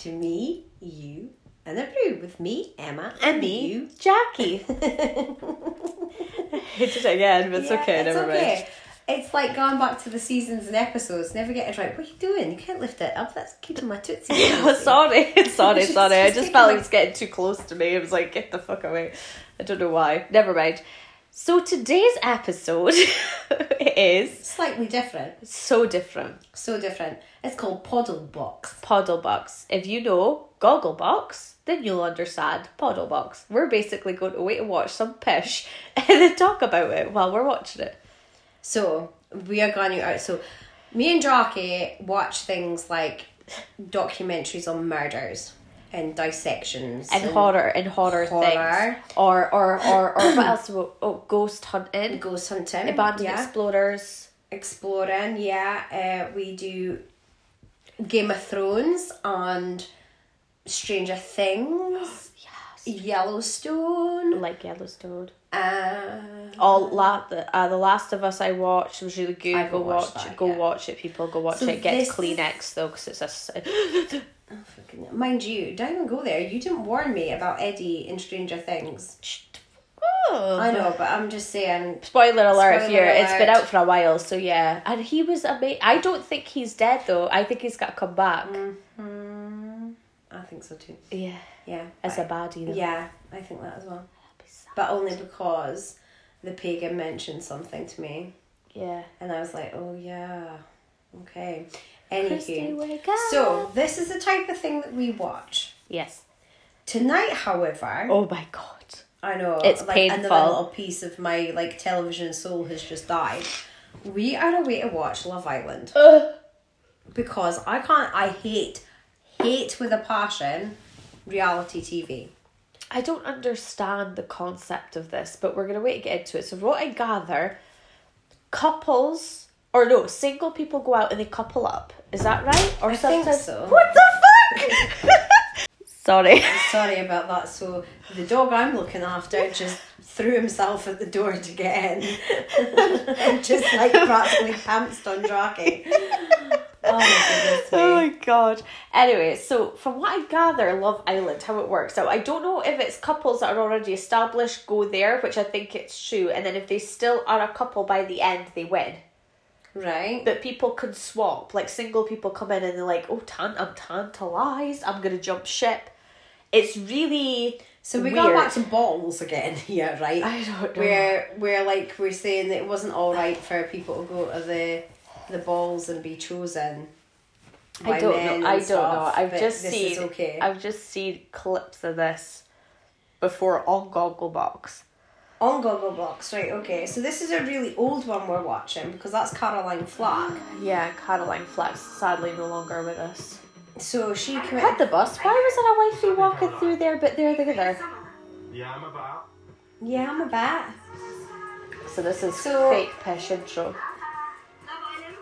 to me, you, and the brew with me, Emma, And me, you. Jacqui. Hit it again, but it's Yeah, okay, it's never okay. mind. It's like going back to the seasons and episodes. Never get it right. What are you doing? You can't lift it up. That's keeping my tootsie. Oh, sorry, sorry, sorry. I just felt my- it was getting too close to me. I was like, get the fuck away. I don't know why. Never mind. So today's episode is Slightly different. so different. So different. It's called Poddle Box. Poddlebox. If you know Gogglebox, then you'll understand Poddlebox. We're basically going to wait and watch some pish and then talk about it while we're watching it. So we are going out. So me and Jacqui watch things like documentaries on murders and dissections And horror and horror, Horror. things. Or or or or what else? Oh, ghost hunting. ghost hunting, Abandoned yeah. explorers. exploring. Yeah, uh, we do Game of Thrones and Stranger Things, Yes. Yellowstone. Like Yellowstone. Uh, All la- the, uh, the Last of Us I watched was really good. I Go watch that Go yet. watch it, people. Go watch So it. Get this- Kleenex though, because it's a. oh, fucking- mind you, don't even go there. You didn't warn me about Eddie in Stranger Things. Oh. I know, but I'm just saying. Spoiler alert! if you're, it's been out for a while, so yeah. And he was amazing. I don't think he's dead though. I think he's got to come back. Mm, I think so too. Yeah, Yeah. as I- a baddie. Though. Yeah, I think that as well. But only because the pagan mentioned something to me. yeah. And I was like, oh yeah, okay. Christy, Anywho, up. so this is the type of thing that we watch. yes. Tonight, however, Oh my god. I know It's like painful. another little piece of my like television soul has just died. We are away to watch Love Island Ugh. because I can't. I hate, hate with a passion, reality TV. I don't understand the concept of this, but we're gonna wait to get into it. So, what I gather, couples or no, single people go out and they couple up. Is that right? Or I think so. What the fuck? Sorry. Sorry about that. So the dog I'm looking after just threw himself at the door to get in, and just like practically pounced on Drake. Oh my goodness Oh my god. Anyway, so from what I gather, Love Island, how it works. So I don't know if it's couples that are already established go there, which I think it's true, and then if they still are a couple by the end, they win. Right. But people can swap. Like single people come in and they're like, "Oh, tan- I'm tantalized. I'm gonna jump ship." It's really So we weird. go back to balls again here, right? I don't know. Where where like we're saying that it wasn't all right for people to go to the the balls and be chosen. I don't know. I don't know. I've just seen. Okay. I've just seen clips of this before on Gogglebox. On Gogglebox, right? Okay, so this is a really old one we're watching because that's Caroline Flack. Yeah, Caroline Flack sadly no longer with us. So she Had committed. the bus. Why was there a wifey walking through there? But there, there, there. Yeah, I'm a bat. Yeah, I'm a bat. So this is So- fake pish intro. Love Island,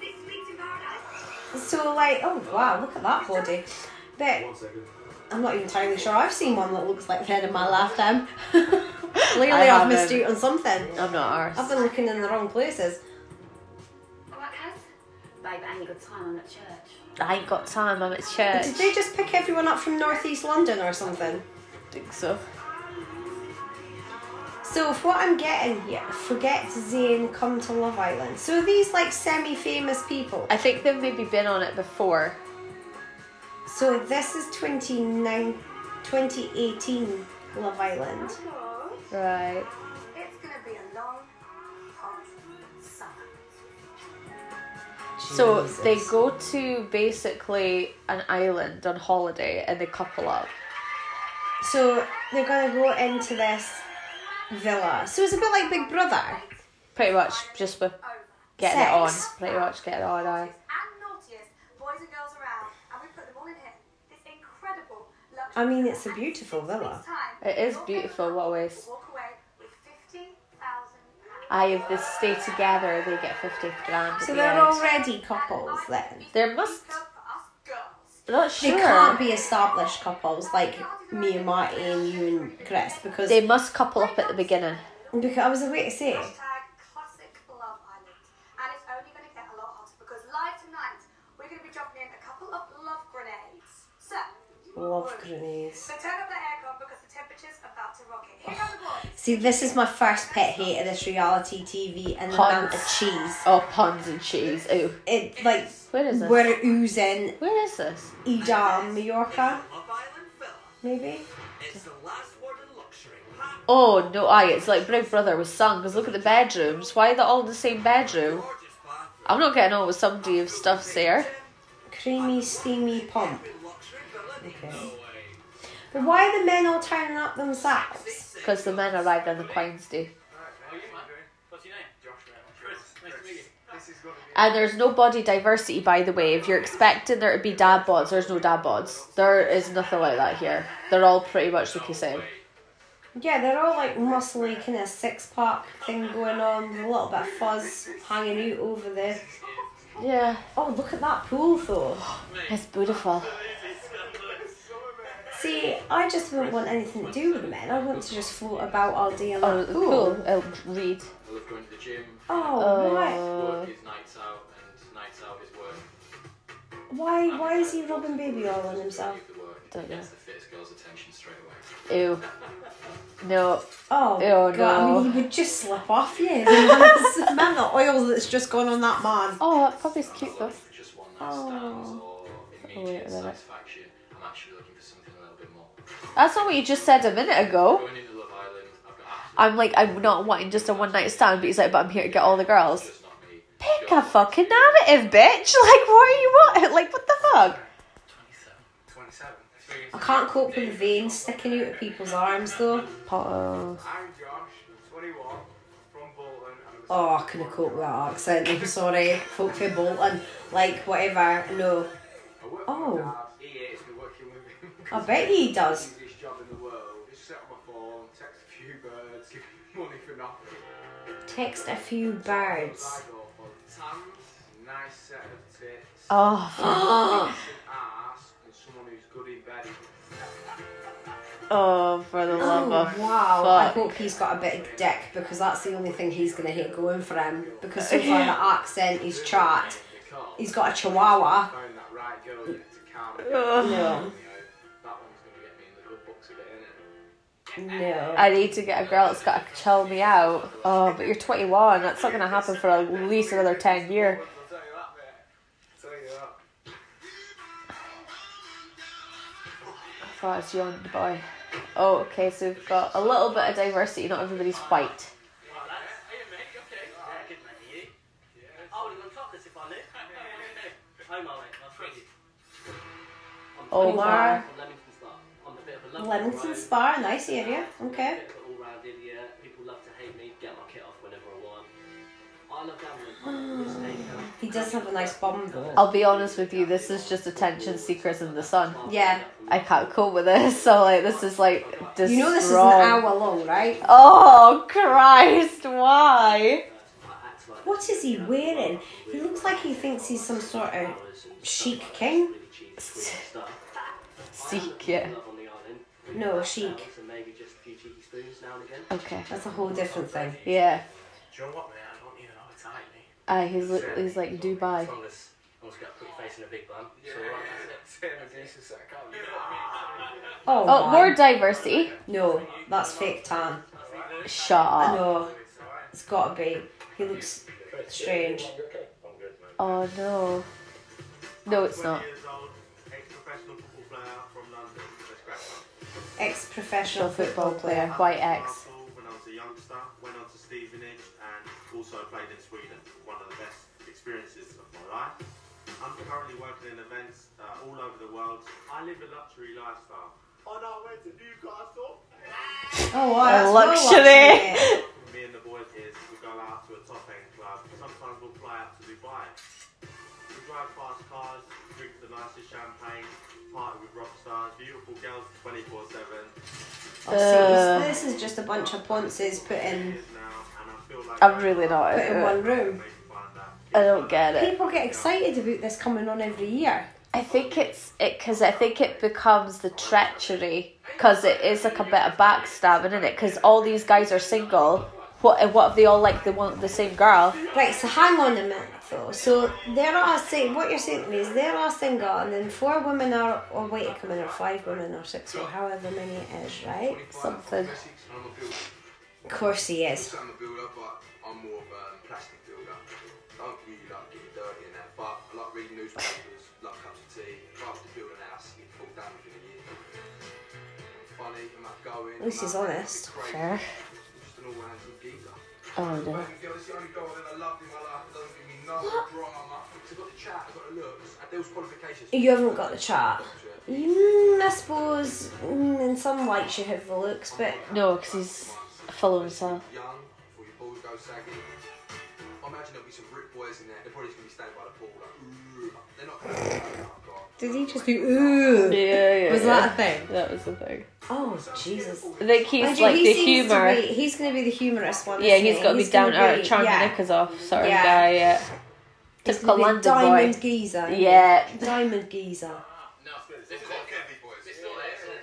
six weeks in paradise. So like, oh wow, look at that body. But One second. I'm not even entirely sure. I've seen one that looks like Fred in my lifetime. Clearly, I I've missed haven't. out on something. I'm not ours. I've been looking in the wrong places. Alright, Kaz? Babe, I ain't got time, I'm at church. I ain't got time. I'm at church. Did they just pick everyone up from northeast London or something? think so? So, if what I'm getting here, forget Zayn, come to Love Island. So, are these like semi famous people? I think they've maybe been on it before. So, this is 29, 2018 Love Island. Right. It's gonna be a long, hot summer. So Jesus. they go to basically an island on holiday and they couple up. So, they're gonna go into this villa. So, it's a bit like Big Brother. Pretty much just with getting it on. Pretty much getting it on. Aye. And naughtiest boys and girls around, and we put them all in here. This incredible luxury. I mean, it's a beautiful villa. It is beautiful, what ways. Walk away with fifty thousand pounds. Aye, if they stay together, they get fifty grand. So, the they're end. already couples then. There must. For us girls. I'm not They can't be established couples like me and Marty and you and Chris because They must couple up at the beginning. because I was away to say Hashtag classic Love Island. And it's only going to get a lot hotter because live tonight we're going to be dropping in a couple of love grenades. So, Love grenades. So turn up the aircon because the temperature's about to rocket. Here come the boys. See, this is my first pet hate of this reality TV and the amount of cheese. Oh, puns and cheese. Ooh. It like Where is this? we're oozing Where is this? Edam, Mallorca, Love Island Villa. maybe. It's the last word in luxury. Oh, no, I it's like Big Brother was sung because look at the bedrooms. Why are they all in the same bedroom? I'm not getting on with somebody if stuff's there. Creamy, steamy pump. Luxury villa. Okay. But why are the men all turning up themselves? Because the men arrived on the Queen's Day. How are you, man? What's your name? Josh. Chris. Nice to meet you. This is gonna be. And there's no body diversity, by the way. If you're expecting there to be dad bods, there's no dad bods. There is nothing like that here. They're all pretty much look the same. Yeah, they're all like muscly kind of six pack thing going on. A little bit of fuzz hanging out over there. Yeah, Oh, look at that pool though. it's beautiful. See, I just wouldn't want anything to do with the men. I want to just float about all day in Oh, that the pool. pool. Oh, read. I love going to the gym. Oh, right. Uh, Work is nights out, and nights out is work. Why? Why is he rubbing baby oil on himself? Leave. Don't know. Gets the fittest girl's attention straight away. ew. No. Oh, Oh, God! I no. mean, he would just slip off you. The amount of oil that's just gone on that man. Oh, that puppy's cute though. For just one night Oh. Oh, wait a minute. That's not what you just said a minute ago. Going into Love Island, I've got absolutely I'm like, I'm not wanting just a one night stand, but he's like, but I'm here to get all the girls. just not me. Pick a fucking narrative, bitch. Like, what are you want? Like, what the fuck? 27. 27. I can't cope with the veins sticking out of people's arms though. Oh. I'm Josh, 21, from Bolton, Oh, I couldn't cope with that accent. I'm sorry, folk from Bolton. Like whatever. No, Oh. for my dad. He hates me working with him. I bet he does. Easiest job in the world. Just sit on my phone, text a few birds, give me money for nothing. Text a few birds. I go for tans, nice set of tits, Oh. decent ass, and someone who's good in bed. Oh, for the love Oh, of wow. I hope he's got a big dick because that's the only thing he's gonna hit going for him. Because so far the accent, his chat, he's got a chihuahua. found that right girl to calm me Ugh. down. No, no. I need to get a girl that's got to chill me out. Oh, but you're 21. That's not going to happen for at least another 10 years. I'll tell you that, mate. I'll tell you that. Oh, it's yawned boy. Oh, okay, so we've got a little bit of diversity. Not everybody's white. Well, that's, hey, mate, you okay? Yeah, good, mate. You? I would have gone chocolates if I knew. Hi, Molly. Nice to meet you. Oh, Omar. My. From Leamington Spa. I'm a bit of a love Leamington road. Spa, nice area. Okay. Bit of an all-round idiot. People love to hate me. Get my kit off whenever I want. I love gambling. Risk taker. He does have a nice bum though. I'll be honest with you, this is just attention seekers in the sun. Yeah. I can't cope with this, so like this is like just You know this is an hour long, right? Oh Christ, why? What is he wearing? He looks like he thinks he's some sort of chic king. Seek, yeah. No, chic. So maybe just a few cheeky spoons now and again. Okay. That's a whole different thing. Yeah. Do you know what, man? I don't even know how to type me. Uh, he's li- he's like Dubai. As long as, as long got a pretty face and a big bum. So, right, that's it. Same as Jesus said, I can't do Oh, Oh, my. more diversity. No, that's fake tan. Shut up. No, it's gotta be. He looks strange. Oh no. No, it's not. On. Ex-professional Football football player, player. white X. Arsenal When I was a youngster, went on to Stevenage and also played in Sweden. One of the best experiences of my life. I'm currently working in events uh, all over the world. I live a luxury lifestyle. On our way to Newcastle, Oh, wow, that's A luxury. luxury. me and the boys here, we go out to a top end club. Sometimes we'll fly out to Dubai. We drive fast cars, drink the nicest champagne, party with rock stars, beautiful girls 24 7. Oh, see, this uh, is just a bunch of ponces put in, Years I feel like I'm really not. put in one room. Maybe find out. I don't get it. People get excited about this coming on every year. I think it's it because I think it becomes the treachery because it is like a bit of backstabbing in it because all these guys are single What what if they all like the one the same girl? Right, so hang on a minute though. So they're all saying what you're saying to me is they're all single and then four women are or wait a minute, five women or six or however many it is, right? Something. Of course he is. I'm a builder, but I'm more of a plastic builder. Don't really like getting dirty and that, but I like reading newspapers, like cups of tea. I was to build an house, it'd fall down within a year. Funny, I'm outgoing. At least he's honest. Fair. Oh no. Baby girl, it's the only girl that I love in my life. It doesn't give me no drama. I've got the chat, I've got the looks, and those qualifications. You haven't got the chart. Mm, I suppose mm, in some lights you have the looks, but No, because he's following of himself. Young, before your balls go saggy. I imagine there'll be some rip boys in there. They're probably just gonna be standing by the pool like. They're not. Did he just do ooh? Yeah, yeah. Was that a thing? That was the thing. Oh Jesus! I think he's Mind like he the humor. be- he's going to be the humorous one. Yeah, isn't he's he? got to be gonna down to earth, be- charm yeah. knickers off sort of guy. Yeah. He's Typical be London diamond boy. geezer. isn't? Yeah. diamond geezer.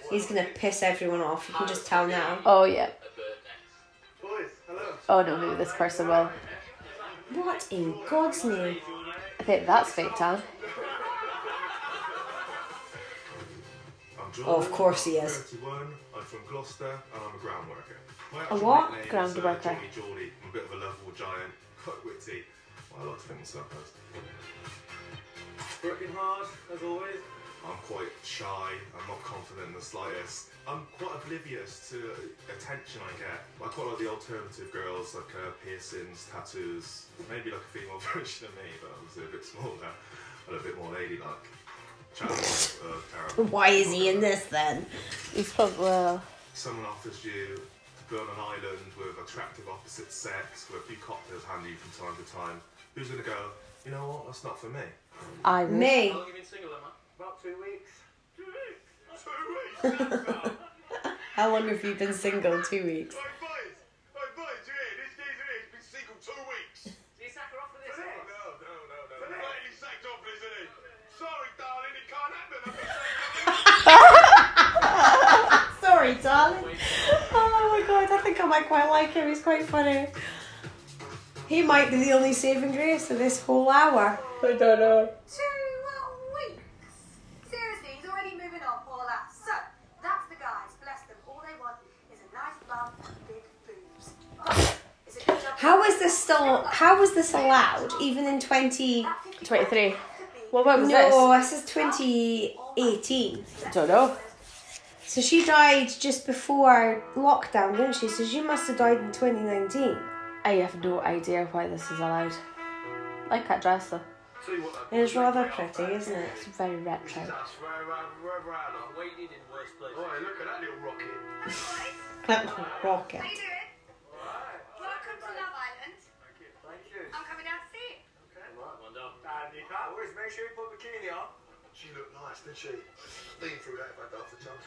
He's going to piss everyone off. You can just tell now. Oh yeah. Oh no, maybe this person will. What in God's name? I think that's fake tan. I'm of course he I'm is. 31. I'm from Gloucester and I'm a ground worker. My A what? nickname Ground is, uh, worker. Johnny Geordie. I'm a bit of a lovable giant, quite witty. Well, I like to think myself as. Working hard, as always. I'm quite shy. I'm not confident in the slightest. I'm quite oblivious to attention I get. I quite like the alternative girls, like uh, piercings, tattoos. Maybe like a female version of me, but obviously a bit smaller and a bit more ladylike. Challenge uh. Why is he in this then? He's probably well. Someone offers you to go on an island with attractive opposite sex, with a few cocktails handy from time to time. Who's gonna go? You know what? That's not for me. I would. Me. How long have you been single, then, man? About two weeks. Two weeks? Two weeks. How long have you been single? Two weeks. Hey boys, hey boys, you hear? This geezer here's been single two weeks. Do you sack her off for this? No, no, no, no, no. Lately sacked off, isn't he? Sorry, darling, it can't happen. I've been Sorry, darling. Oh my god, I think I might quite like him. He's quite funny. He might be the only saving grace of this whole hour. I don't know. Two weeks. Seriously, he's already moving on, Paula. So, that's the guys. Bless them. All they want is a nice bum and big boobs. Oh, is it good job? How is this still? How was this allowed? Even in twenty? That 50 23. could be Well, what was No, this is twenty eighteen. this? Don't know. So she died just before lockdown, didn't she? So she must have died in twenty nineteen. I have no idea why this is allowed. Like that dress though. Tell you what, It's rather pretty, eh? isn't it? It's very retro. Oh, that little rocket. Rocket. How you doing? Welcome Island. Thank you. Thank you. I'm coming down to see you. Okay. Right, one down. Make sure you put bikini on. She looked nice, didn't she? Been through that if I danced a jump.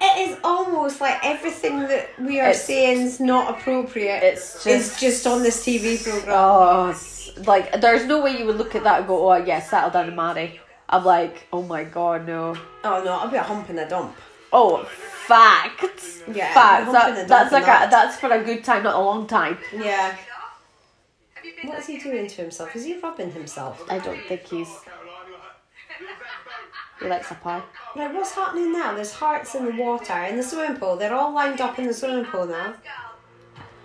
It is almost like everything that we are It's- saying is not appropriate. It's is just just on this TV program. Oh, like there's no way you would look at that and go, "Oh, yeah, settle down and marry." I'm like, "Oh my god, no." Oh no, I'll be a hump and a dump. Oh, facts. Yeah, facts. That, that's like and a, that's for a good time, not a long time. Yeah. Have you been What is he doing to himself? Is he rubbing himself? I don't think he's. He likes a pie. Right, what's happening now? There's hearts in the water in the swimming pool. They're all lined up in the swimming pool now.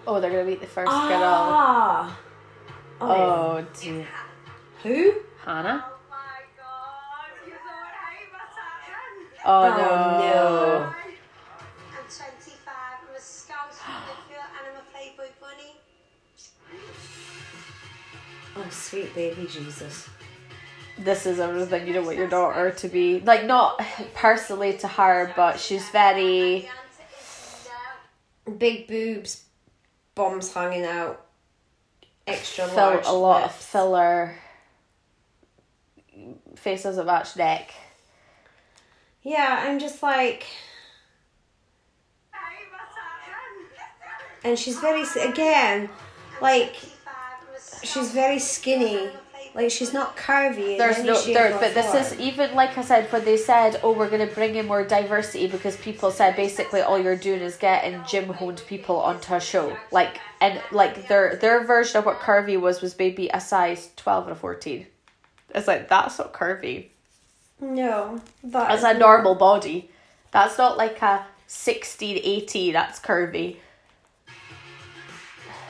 Oh, they're gonna meet the first girl. Ah. Oh. Oh, dear. Who? Hannah. Oh my god, you thought hey, what's happened? Oh, Oh, no. no. Oh, sweet baby Jesus. This is everything you don't want your daughter to be. Like, not personally to her, but she's very. The answer is no. Big boobs, bombs hanging out, extra Fill, large. a lot of filler. Face doesn't match neck. Yeah, I'm just like, Hey, what's happened? and she's very again, like she's very skinny. Liverpool and I'm a Playboy Like she's not curvy. There's no there, but this is even like I said when they said, "Oh, we're going to bring in more diversity," because people said basically all you're doing is getting gym honed people onto a show, like and like their their version of what curvy was was maybe a size twelve or fourteen. It's like that's not curvy. no. That That's is a not- normal body. That's not like a 16, 18, That's curvy.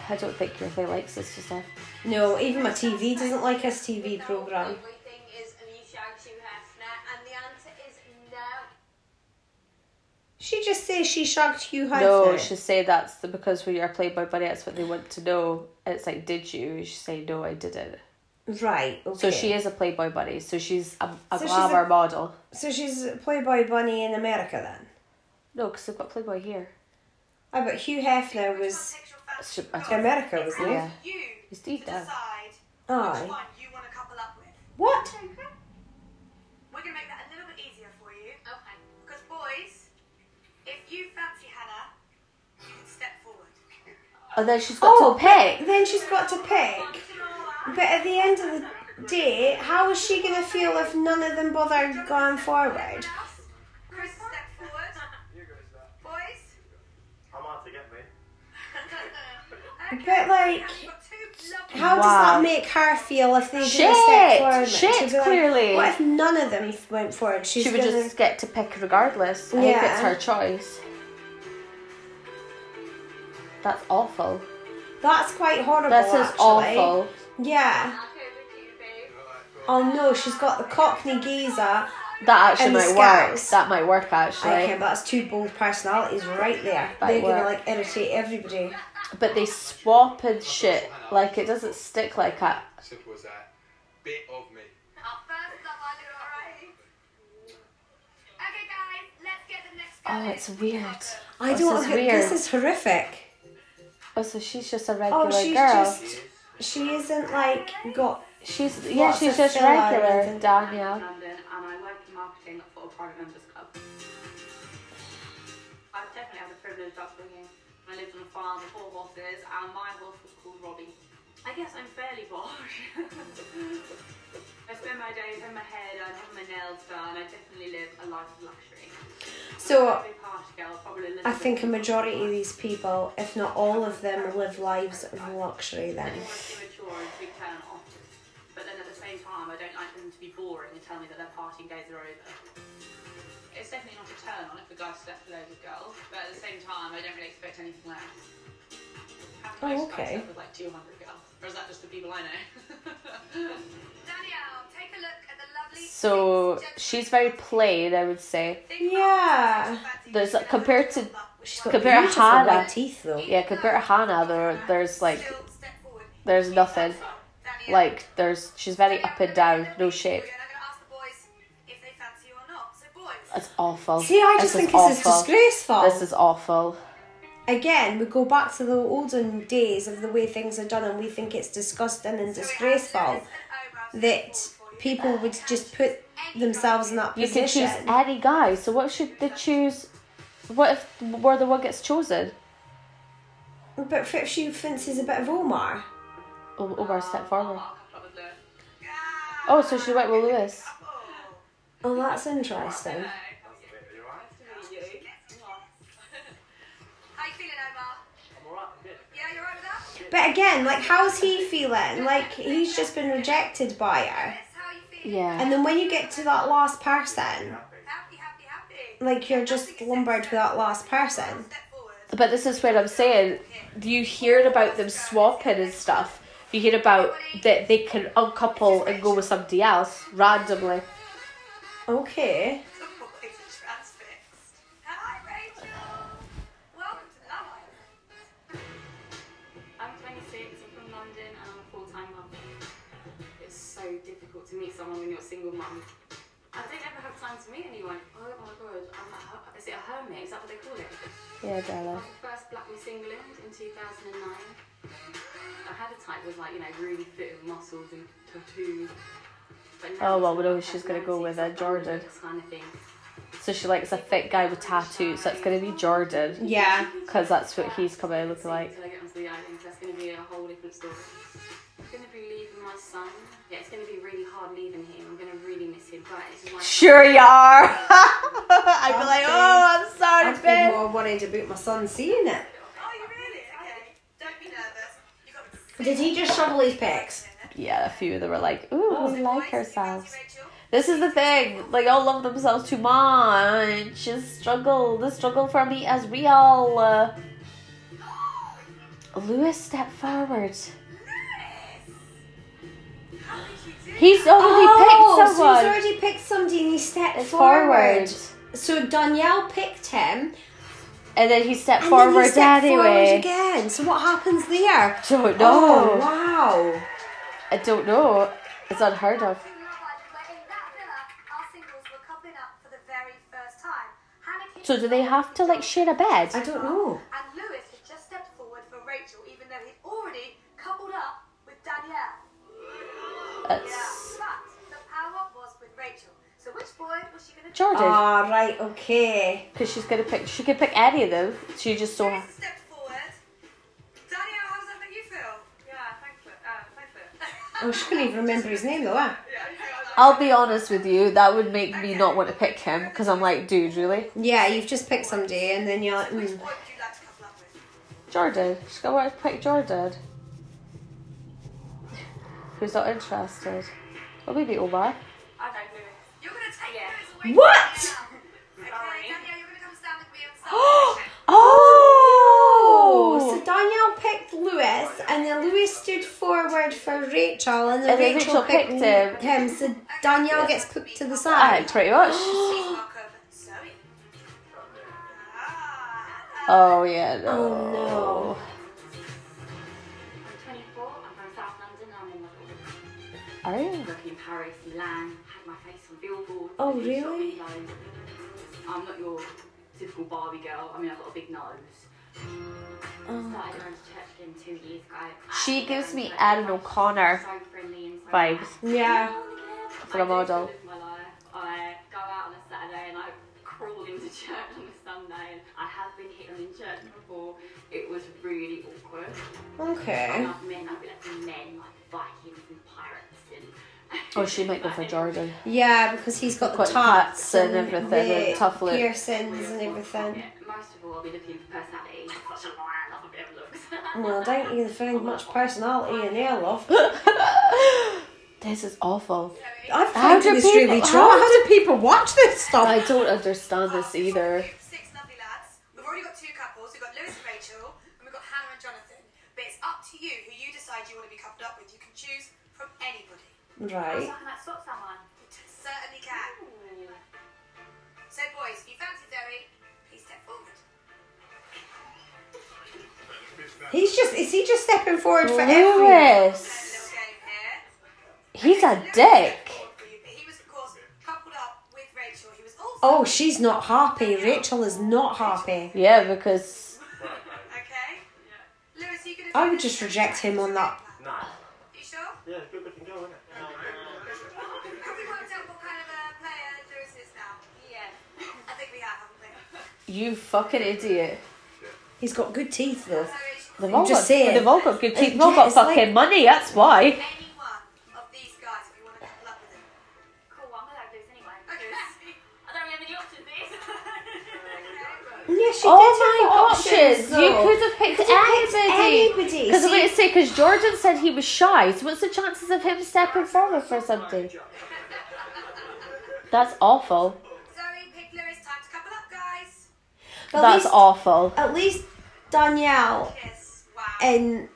I don't think your thing likes this just now. No, even my TV doesn't like us TV program. Everything is an issue to Hefner, and the answer is no. She just says she shagged Hugh Hefner. No, she say that's the, because when you're a Playboy bunny, that's what they want to know. It's like, did you? She say, no, I didn't. Right. Okay. So she is a Playboy bunny. So she's a, a So she's a- model. So she's a Playboy bunny in America then. No, because they've got Playboy here. Ah, I bet Hugh Hefner was She- I America, wasn't he? Yeah. You He's deep down. decide Aye. which one you want to couple up with. What? We're gonna make that a little bit easier for you. Okay. Because boys, if you fancy Hannah, you can step forward. And then she's got Oh, to pick. Then she's got to pick. But at the end of the day, how is she gonna feel if none of them bother going forward? Chris, step forward. Boys. I'm out to get me. Okay. But like, We've got two lovely how does that make her feel if they Shit, didn't step forward? shit, like, clearly. What if none of them went forward? She's She would gonna. just get to pick regardless. I think Yeah. it's her choice. That's awful. That's quite horrible. This is actually. awful. Yeah. Okay with you, babe. Oh no, she's got the Cockney geezer. That actually might work. That might work actually. Okay, but that's two bold personalities right there. Might They're gonna like irritate everybody. But they swap and shit. Like it doesn't stick like that. Simple as that. Bit of me. Our first up, I did alright. Okay, guys, let's get the next girl Oh, it's weird. I This don't. is get- weird. This is horrific. Oh, so she's just a oh, regular Oh, she's girl. just. She isn't like got. She's yeah, she's of just filler regular. and- Danielle. London and I work in marketing for a private members club. I definitely had the privilege of upbringing. I lived on a farm with four horses and my horse was called Robbie. I guess I'm fairly posh. I spend my days in my head, I have my nails done, I definitely live a life of luxury. So Very party girl, probably a little I think a majority of these people, if not all of them, live lives of luxury. Then. Everyone's immature and big turn off. But then at the same time, I don't like them to be boring and tell me that their partying days are over. It's definitely not a turn on if a guy slept with loads of girls, but at the same time, I don't really expect anything less. Have Oh, most guys okay. with like 200 girls? Or is that just the people I know? Danielle, take a look at the lovely. So she's very plain, I would say. Yeah. There's compared to She's got Compare beautiful Hannah. white teeth though. yeah, compared to Hannah, there there's like Still step forward. there's nothing. Like there's she's very up and down, no shape. It's awful. See, I just This think is this is disgraceful. This is awful. Again, we go back to the olden days of the way things are done, and we think it's disgusting and disgraceful that people would just put themselves in that position. You can choose any guy. So what should they choose? What if we're the one gets chosen? But if she fancies a bit of Omar, Oh, Omar step forward. I'll catch up with Lewis. Oh, so she went with Lewis. Oh, that's interesting. How you feeling, Omar? I'm alright, I'm good. Yeah, you're right? But again, like, how's he feeling? Like, he's just been rejected by her. Yes, how you feeling? Yeah. And then when you get to that last person, like, you're just lumbered with that last person. But this is what I'm saying. You hear about them swapping and stuff. You hear about that they can uncouple and go with somebody else randomly. Okay. The boys are transfixed. Hi, Rachel. Welcome to the Love Island. I'm 26, I'm from London, and I'm a full-time mum. It's so difficult to meet someone when you're a single mum. I don't ever have time to meet anyone. Oh my god, I'm a, her- is it a hermit? Is that what they call it? Yeah, I was the first Black Miss England in 2009. I had a type with like, you know, really fit and muscles and tattoos. But now Oh, well, we know she's gonna go with, personality, uh, Jordan. this kind of thing. So she likes a fit guy with tattoos. So it's gonna be Jordan, Yeah. because that's what he's coming out looking like. Until I get onto the island, 'cause that's going to be a whole different story. I'm going to be leaving my son. Yeah, it's going to be really hard leaving him. I'm going to really miss him. But this is Sure you are. I'd be like, oh, I'm sorry, I'd be babe. more worried about my son seeing it. Oh, you really? Okay. Don't be nervous. Got Did he just shovel his pecs? Yeah, a few that were like, ooh, we like ourselves. This is the thing. Like, all love themselves too much. Just struggle. The struggle for me as real. Uh, Lewis, step forward. He's already oh, picked so he's already picked somebody and he stepped forward. forward. So Danielle picked him And then he stepped and forward he stepped anyway. forward again. So what happens there? Don't Oh, know. wow. I don't know. It's unheard of. Love Island, where in that villa, our singles were coupling up for the very first time. Hannah came So do they have to like share a bed? I don't know. And Lewis had just stepped forward for Rachel, even though he'd already coupled up with Danielle. That's But the power was with Rachel. So which boy was she going to Jordan. Ah, right, okay. Because she's gonna pick. She could pick any of them. She just so. Lewis Oh, she couldn't even remember his name though, huh? I'll be honest with you. That would make me not want to pick him because I'm like, dude, really? Yeah, you've just picked somebody and then you're like, Which mm. boy you like to couple up with? Jordan. She's gonna want to pick Jordan. Who's not interested? Or maybe Omar. I don't know. You're going to take Yeah. Lewis away What? from Oh, oh, so Danielle picked Lewis, and then Lewis stood forward for Rachel, and then, And then Rachel, Rachel picked picked him. him. So Danielle gets put to the Aye, side. pretty much. Please walk over. Zoe. Oh yeah, no. Oh no. I'm 24. I'm from South London. I'm. Are you? In Paris, Milan. Had my face on billboards. Oh, really? I'm not your typical Barbie girl. I mean, I've got a big nose. Oh, Started going to church again two years ago. She gives me Anne O'Connor So friendly and so vibes. Yeah. For a I do model. live my life. I go out on a Saturday and I crawl into church on a Sunday. And I have been hit on in church before. It was really awkward. I Okay. love men. I feel like men like Vikings and pirates and. Oh, she might go for Jordan. Yeah, because he's got the Got tats tats and everything the and tough lip. piercings and everything. Most of all, I'll be looking for personality. Such a liar, I love a bit of looks. Well, don't you find much personality in there, love? This is awful. I've How do this people- really how. How do people watch this stuff? I don't understand this either. Six lovely lads. We've already got two couples. We've got Lewis and Rachel, and we've got Hannah and Jonathan. But it's up to you who you decide you want to be coupled up with. You can choose from anybody. Right. Can I swap someone? You certainly can. So, boys, if you fancy Zoe, please step forward. He's just, is he just stepping forward for everyone? Lewis. little. He's a dick. stepped forward for you, But he was, of course, coupled up with Rachel. He was also. Oh, she's not happy. Rachel is not happy. Yeah, because Okay. Lewis, you going to. I would just reject him on that. Nah. You fucking idiot. He's got good teeth though. So, They've I'm all just got, saying. They've all got good teeth. They've all got it's like- fucking money. That's why. any of these guys if you want to couple up with him. Cool, I'm gonna have Lewis anyway. Okay. I don't really have any options, this. Yeah, she oh did my have options! You though. could have picked Could have picked anybody. anybody. Because I'm See- going to say, because Jordan said he was shy. So what's the chances of him stepping forward for something? That's awful. At That's least, awful. At least Danielle and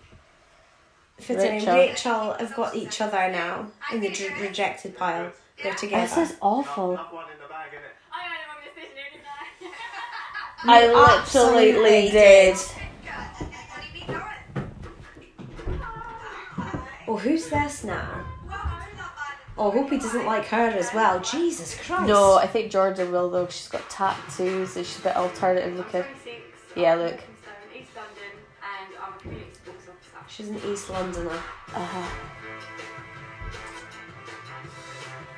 Rachel. Rachel. Rachel have got each other now in the re- rejected pile. They're together. This is awful. Enough one in the bag, innit? I made a wrong decision, didn't I? I You literally absolutely did. Good. Everybody be going. Oh, who's this now? Welcome to Love Island. Oh, I hope he doesn't like her as well. Jesus Christ. No, I think Jordan will though. She's got tattoos and she's a bit alternative looking. Yeah, look. from Folkestone, East London, and I'm a community sports officer. She's an East Londoner. Uh-huh.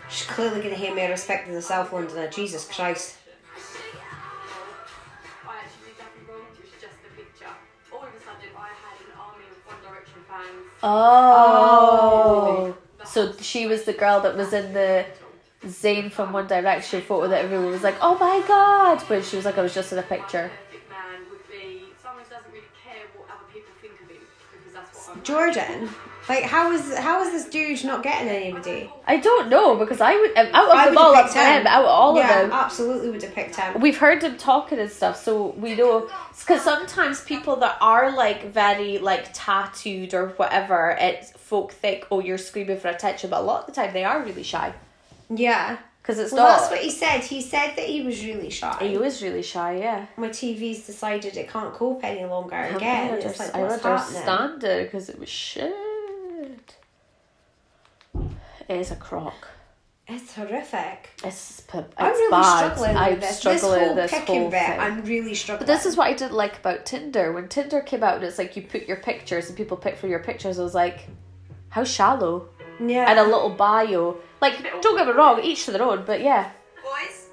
She's clearly going to hear me respect as a South Londoner. Jesus Christ. I actually did nothing wrong, it was just a picture. All of a sudden, I had an army of One Direction fans. Oh. So she was the girl that was in the Zayn from One Direction photo that everyone was like, "Oh my god!" But she was like, "I was just in a picture." Perfect man would be someone who doesn't really care what other people think of him because that's what I'm. Jordan, like how is how is this dude not getting anybody? I don't know because I would out of I them would all, have up to him, out of all yeah, of them, absolutely would have picked him. we've heard him talking and stuff, so we know. Because sometimes people that are like very like tattooed or whatever, it's folk think, "Oh, you're screaming for attention," but a lot of the time they are really shy Yeah. because it's Well, not. that's what he said. He said that he was really shy. he was really shy, yeah. My TV's decided it can't cope any longer I again. under- It's like, I understand it because it was shit. It is a crock. It's horrific. It's, it's I'm really bad. struggling I'm with this. struggling this whole this picking whole bit. thing. I'm really struggling. But this is what I didn't like about Tinder. When Tinder came out and it's like you put your pictures and people pick for your pictures, I was like, how shallow. yeah. And a little bio. Like, don't get me wrong, each to their own, but yeah. Boys,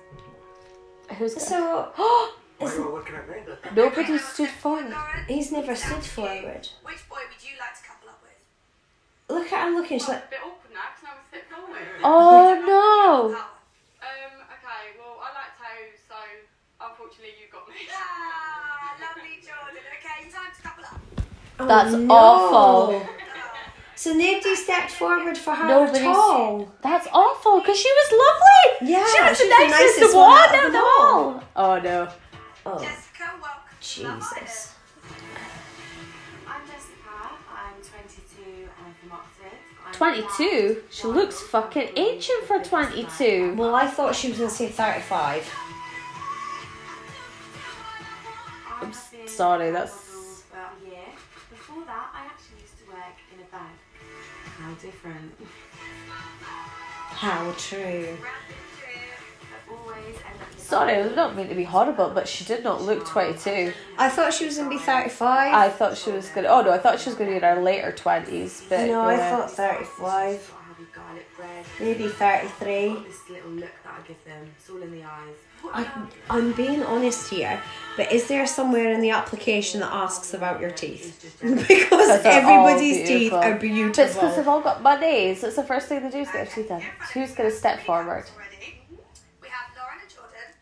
Who's so Why are you looking at me? Nobody stood forward. Lauren, he's never stood to forward. Which boy would you like to couple up with? Look at her looking. She's like, a bit awkward now because no one's stepped forward. Oh no! Um, okay, well, I like toes, so unfortunately you got me. Ah, lovely Jordan. Okay, time to couple up. oh, That's no. awful. So nobody stepped forward for her Nobody at all. That's awful because she was lovely. Yeah, she was the was the nicest, nicest one one out of them them all. Oh no. Oh, Jessica, welcome. Jesus. I'm Jessica. I'm 22 and I'm from Oxford. I'm 22? She looks fucking ancient for 22. Well, I thought she was going to say 35. I'm sorry, that's- How different. How true. I've always ended up in Sorry, I don't meant to be horrible, but she did not look 22. I thought she was going to be 35. I thought she was gonna. Oh no, I thought she was gonna be in her later 20s, but. no, I thought 35. Sort of have garlic bread. Maybe 33. This little look that I give them. It's all in the eyes. I, I'm being honest here, but is there somewhere in the application that asks about your teeth? because Because they're everybody's teeth beautiful. are But it's beautiful. because they've all got money, so it's the first thing they do is get their teeth done. So who's gonna step forward? Already. We have Lauren and Jordan,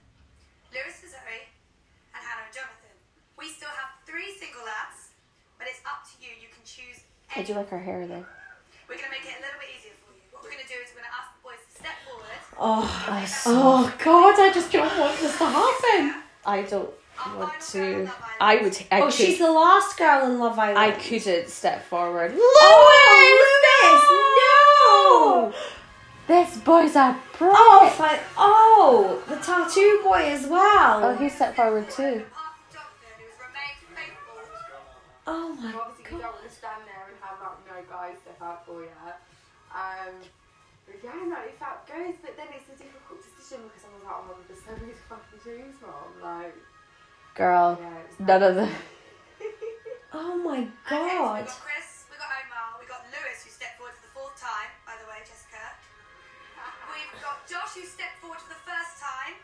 Oh, I so- oh God! I just don't want this to happen. I don't want to. I would. I Oh, could. she's the last girl in Love Island. I couldn't step forward. Oh, Lewis! No! This boy's a prick. Oh, fi- oh, the tattoo boy as well. Oh, he stepped forward too. Apart from Jonathan, who's remained faithful. Oh my Obviously, you don't want stand there and have like no guys step out for you. Um, but yeah, no, like, oh, there's so many to fucking choose from. Like, Girl, yeah, none of the. Oh my Okay, so God. we've got Chris, we've got Omar, we've got Lewis, who stepped forward for the fourth time, by the way, Jessica. We've got Josh, who stepped forward for the first time.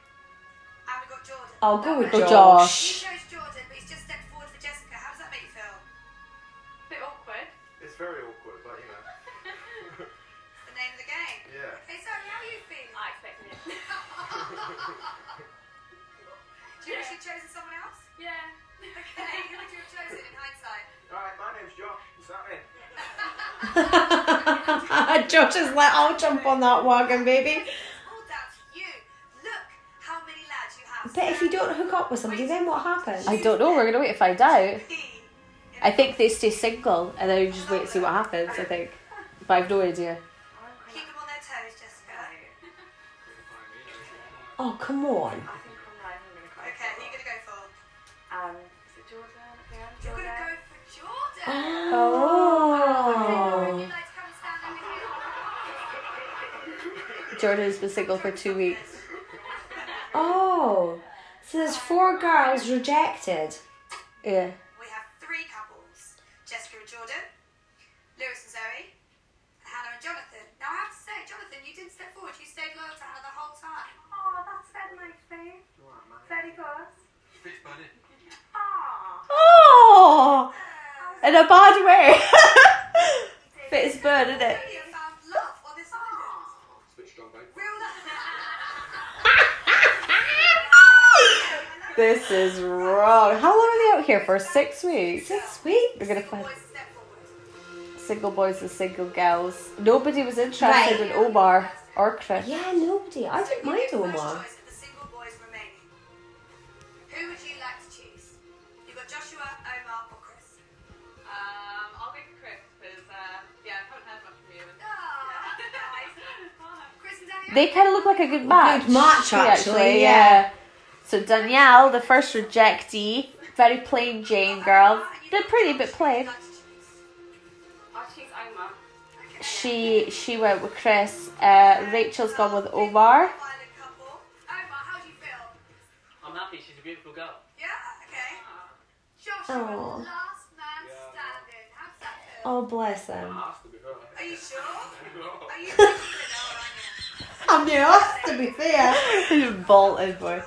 And we've got Jordan. Oh, I'll go with Oh, He Josh. Yeah. Okay, who would have chosen in hindsight? Alright, my name's Josh. Is that it? Josh is like, I'll jump on that wagon, baby. All down to you. Look how many lads you have. But if you don't hook up with somebody, then what happens? I don't know. We're gonna wait to find out. I think they stay single and then we just wait to see what happens. I think, but I've no idea. Keep them on their toes, Jessica. Oh, come on. Here? Jordan's been single for two weeks. Oh. So there's four girls rejected. Yeah. We have three couples Jessica and Jordan, Lewis and Zoe, and Hannah and Jonathan. Now, I have to say, Jonathan, you didn't step forward. You stayed loyal to Hannah the whole time. Oh, that's very nice, babe. Very good. Fits, buddy. Ah. Oh, in a bad way. Fits bird, isn't it? Julia found love on This is wrong. How long are they out here for? Six weeks. Six weeks. We're gonna find single boys and single girls. Nobody was interested Right. in Omar or Chris. Yeah, nobody. I didn't mind Omar. They kind of look like a good match. Good match, Yeah, actually, yeah. So Danielle, the first rejectee, very plain Jane girl, did pretty but plain. I'll choose Omar. She she went with Chris. Uh, Rachel's gone with Omar. Omar, how do you feel? I'm happy. She's a beautiful girl. Yeah, okay. Joshua, Aw. last man standing. How does that feel? Oh, bless him. Are you sure? Are you sure? I'm new, to be fair. He's bolted, boy.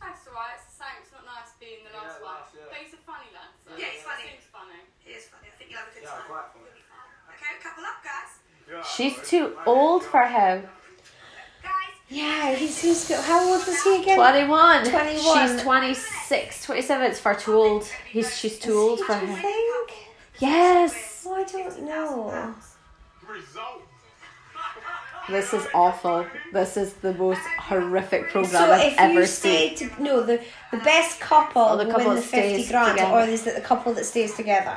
That's alright, it's the same. It's not nice being the last one. But he's a funny lad. So Yeah, he's funny. Seems funny. He is funny. I think you'll have a good time. You'll be fine. Okay, couple up, guys. She's too old for him. Yeah, he seems good. How old was he again? 21. 21. She's 26, 27. It's far too old. He's she's too old for Do you him. think? Yes. Oh, I don't know. This is awful. This is the most horrific program So I've ever seen. to no the the best couple Oh, the couple win the fifty grand, together. or is it the couple that stays together?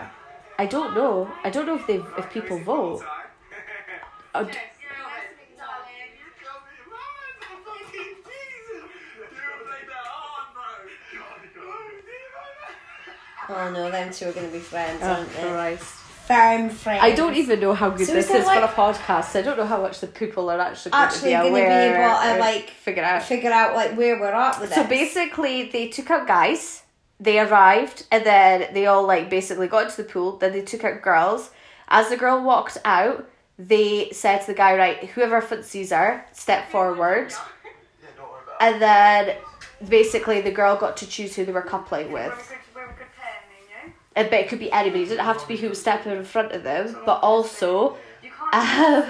I don't know. I don't know if they if people vote. Oh, d- Oh no, them two are going to be friends, oh, aren't they? Christ. Firm friends. I don't even know how good So this is it is like- for a podcast. I don't know how much the people are actually going actually to be going to be able to like figure out. figure out like where we're at with So this. basically, they took out guys. They arrived, and then they all like basically got into the pool. Then they took out girls. As the girl walked out, they said to the guy, "Right, whoever fancies her, step forward." And then basically, the girl got to choose who they were coupling with. And but it could be anybody. It didn't have to be who was stepping in front of them. But also, um,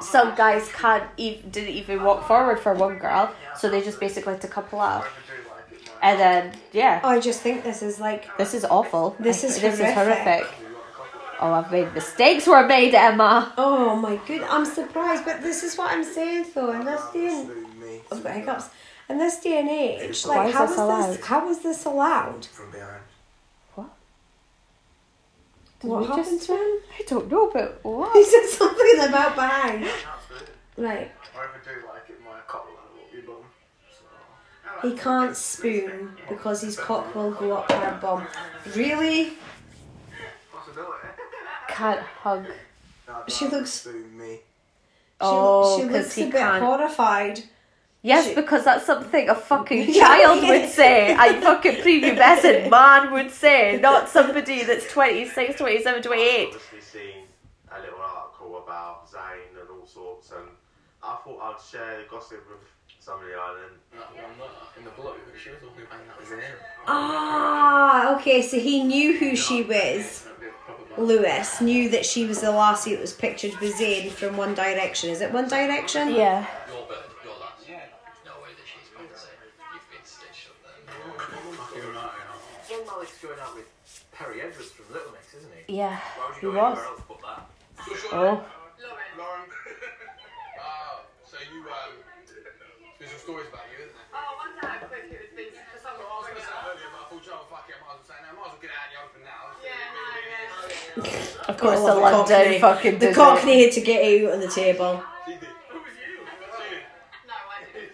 some guys can't even didn't even walk forward for one girl, so they just basically had to couple up. And then yeah, Oh, I just think this is like this is awful. This is this is horrific. horrific. Oh, I've made mistakes. Were made, Emma. Oh my good, I'm surprised, but this is what I'm saying though. In this day and I've got hiccups. In this day and age, Why like is how this is allowed? this? How is this allowed? From behind. Did what happened just- to him? I don't know, but what? He said something about behind. Right. Or if I do like it, my cock will have a your bum. He can't spoon because his cock will go up her bum. Really? Can't hug. She don't looks- spoon me. Oh, she, she oh, 'cause looks he a bit can't. horrified. Yes, She- because that's something a fucking child yeah. would say. A fucking prepubescent man would say, not somebody that's 26, 27, 28. I've obviously seen a little article about Zayn and all sorts, and I thought I'd share the gossip with somebody island. That one there in the blue, she was talking about that was in here. Ah, okay, so he knew who she was. Lewis knew that she was the lassie that was pictured with Zayn from One Direction. Is it One Direction? Yeah. Your bird, your lass. No way that she's meant to say you've been stitched up there. John Malik's going out with Perrie Edwards from Little Mix, isn't he? Yeah, Why would he you go was. anywhere else but that? Oh. Lauren. Oh, so you, um, there's some stories about you, isn't there? Oh, one time I quick, it was been for some Well, I was going to say earlier, but I thought, Joe, fuck it, I might as well say now. I might as well get it out in the open now. Yeah, no, Of course, Oh, the London Cockney. fucking The did Cockney had to get out on the table. No, I didn't.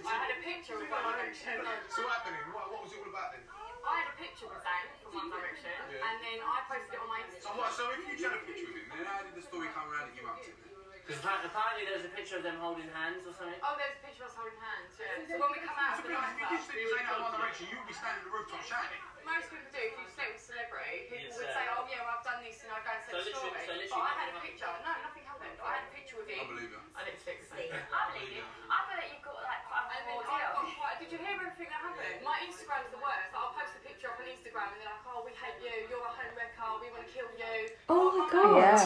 I had a picture of One Direction. So what happened? What, what was it all about then? I had a picture with Zayn from One Direction, Yeah. and then I posted it on my So, Instagram. what, so if you had a picture with him, then how did the story come around that you upped it? Because apparently there was a picture of them holding hands or something. Oh, there's a picture of us holding hands. Yeah. So when we come out of the If you nightclub, did stick Zayn out One Direction, you'd be standing on the rooftop shouting. most people do. If you sleep with a celebrity, people Yes, would uh, say, "Oh yeah, well, I've done this," and I go and So say the literally- story. so but I had a nothing picture. No, nothing happened. I had a picture with him. I believe you. I didn't fix it. I believe you. I feel like you've got like quite a And then big I ordeal. got quite. Did you hear everything that happened? My Instagram's the worst. I'll post a picture up on Instagram and they're like, "Oh, we hate you. You're a home wrecker. We want to kill you." Oh my god. Yeah.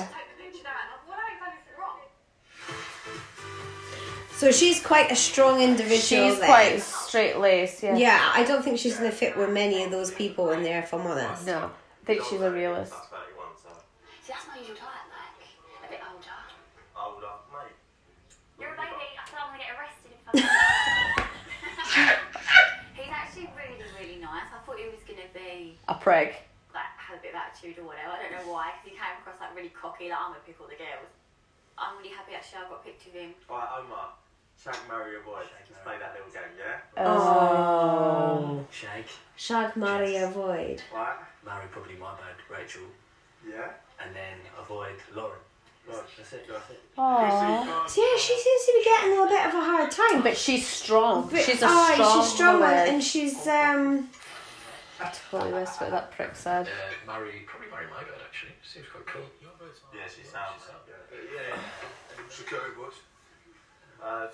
So she's quite a strong individual. She's then. quite straight laced, yeah. Yeah, I don't think she's going to fit with many of those people in there, if I'm honest. No, I think she's a realist. That's 31, so. See, that's my usual type, like a bit older. Older, mate. You're a baby. I thought I'm gonna get arrested if I. He's actually really, really nice. I thought he was gonna be A prig. like had a bit of attitude or whatever. I don't know why, because he came across like really cocky. Like I'm gonna pick all the girls. I'm really happy actually. I got a picture of him. Alright, Omar. Shag, marry, avoid. Let's play that little game, yeah? Oh. Shag. Shag, marry, avoid. Right? Marry probably my bad, Rachel. Yeah? And then avoid Lauren. Lauren. That's it. That's it. Aww. So yeah, she seems to be getting a little bit of a hard time. But she's strong. But- she's a aye, strong, she's strong woman. and she's um. I totally missed what that prick said. Uh, marry, probably marry my bad actually. Seems quite cool. Yeah, she sounds. Yeah. Security boys. Uh,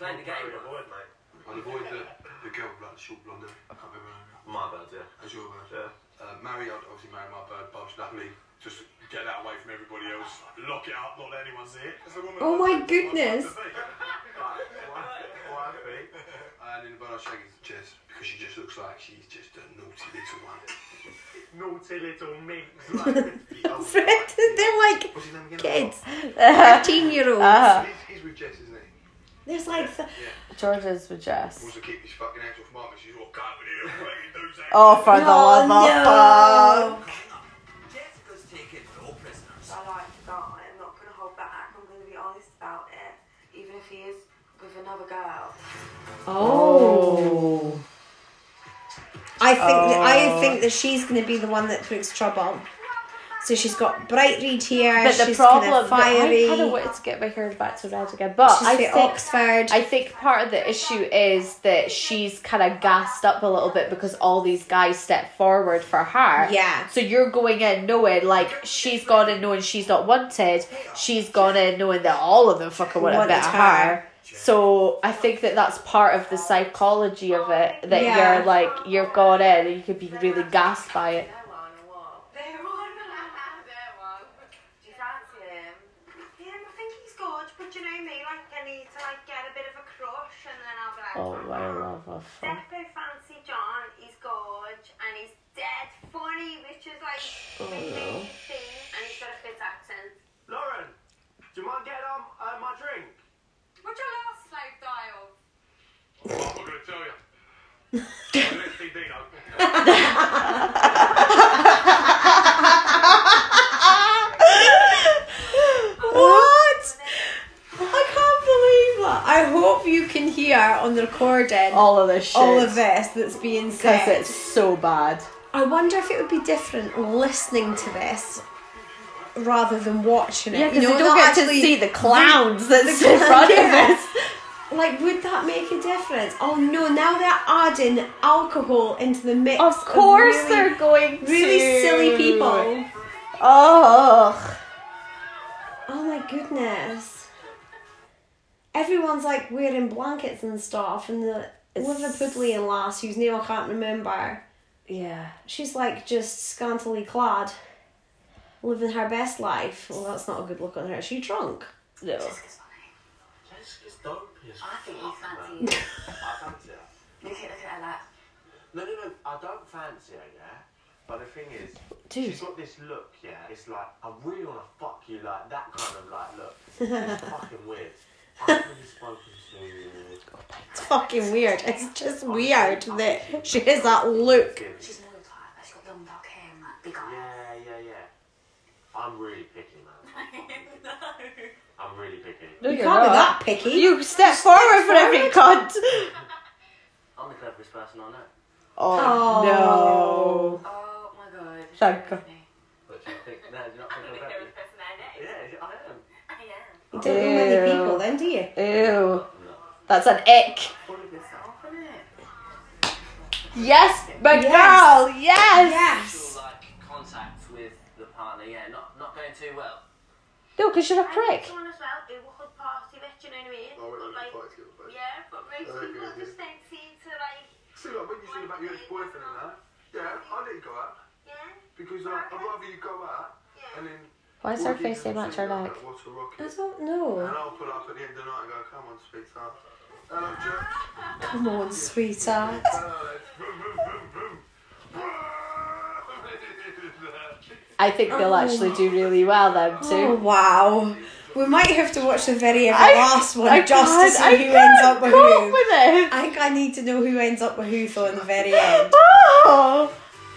Playing the game, avoid, mate. I'd avoid the, the girl like the short blonde. I can't remember her name. My bad, yeah. That's your bad. Yeah. Uh, marry, I'd obviously marry my bird, but luckily, just get that away from everybody else. Lock it up, not let anyone see it. 'Cause the woman- Oh my goodness. And in the bird, I'd shag his chest because she just looks like she's just a naughty little one. Naughty little minx. They're like What's his name again? kids, thirteen year olds. Uh-huh. He's, he's with Jess, isn't he? There's like th- George is with Jess. wants to keep his fucking hands off mum, and she's all cut with it. What you do, Zach? Oh, for the Oh, love of fuck. Jessica's taking no prisoners. I like the guy. I'm not going to hold back. I'm going to be honest about it. Even if he is with another girl. oh. oh. I think that, I Oh. think that she's going to be the one that brings trouble. So she's got bright red hair. But the she's problem, that I fiery. kind of wanted to get my hair back to red again, but she's I think Oxford. I think part of the issue is that she's kind of gassed up a little bit because all these guys step forward for her. Yeah. So you're going in knowing like she's gone in knowing she's not wanted. She's gone in knowing that all of them fucking want a bit of her. her. So I think that that's part of the psychology of it. That Yeah. you're like you're gone in and you could be really gassed by it. They're one or what? They're one. They're one. Do you fancy him? Yeah, I think he's good, but you know me, like I need to like get a bit of a crush and then I'll be like, Oh, I love fun. Depo fancy John, he's good and he's dead funny, which is like Oh, no. main thing, and he's got a fit accent. Lauren, do you mind getting um, uh, my drink? What'd your last slave die of? I'm not going to tell you. Let CD know. What? I can't believe that. I hope you can hear on the All of this shit. all of this that's being Because said. it's so bad. I wonder if it would be different listening to this rather than watching it. Yeah, because You know, you don't get to see the clowns that's the in front yeah. of us. Like, would that make a difference? Oh no! Now they're adding alcohol into the mix. Of course really, they're going really to. silly people. Oh. Oh my goodness! Everyone's like wearing blankets and stuff, and the Liverpudlian lass whose name I can't remember. Yeah. She's like just scantily clad, living her best life. Well, that's not a good look on her. Is she drunk? No. Jessica's dope as I think you fuck, fancy her. I fancy her. Look at, look at her like. No, no, no. I don't fancy her, yeah. But the thing is, Dude. she's got this look, yeah. It's like I really want to fuck you, like that kind of like look. It's fucking weird. I've really spoken to. It's fucking weird. It's just weird that she has that look. She's more the type. She's got long dark hair and like big eyes. Yeah, yeah, yeah. I'm really picky, man. I'm really picky. No, You you're can't be that picky. You step forward for every cunt. I'm the cleverest person I know. Oh, Oh. no. Oh my god. Thank God. But do you think, no, do you not think I'm clever? Yeah, I am. i You don't know many people then, do you? Ew. That's an ick. Full of yourself, isn't it? Yes, my Yes. girl. Yes. Yes. Like contact with the partner, yeah, not not going too well. No, because you're a I prick. someone as well who would party with, you know what I mean? Oh, But, wait, like, party together, but- yeah, but most oh, Okay, people just don't seem to like, See, like when you said about your ex-boyfriend and that, yeah, I'll let go out yeah, because like, I'd rather you go out yeah. and then Why is her face so much her neck? What's a rocket? I don't know. And I'll pull up at the end of the night and go, come on, sweetheart. Hello, Jack. Come on, sweetheart. I think they'll oh. actually do really well then too. Oh too. wow. We might have to watch the very of the I- last one I just to can't- see I who ends up with cope who. with it. I think I need to know who ends up with who though in the very end. Oh,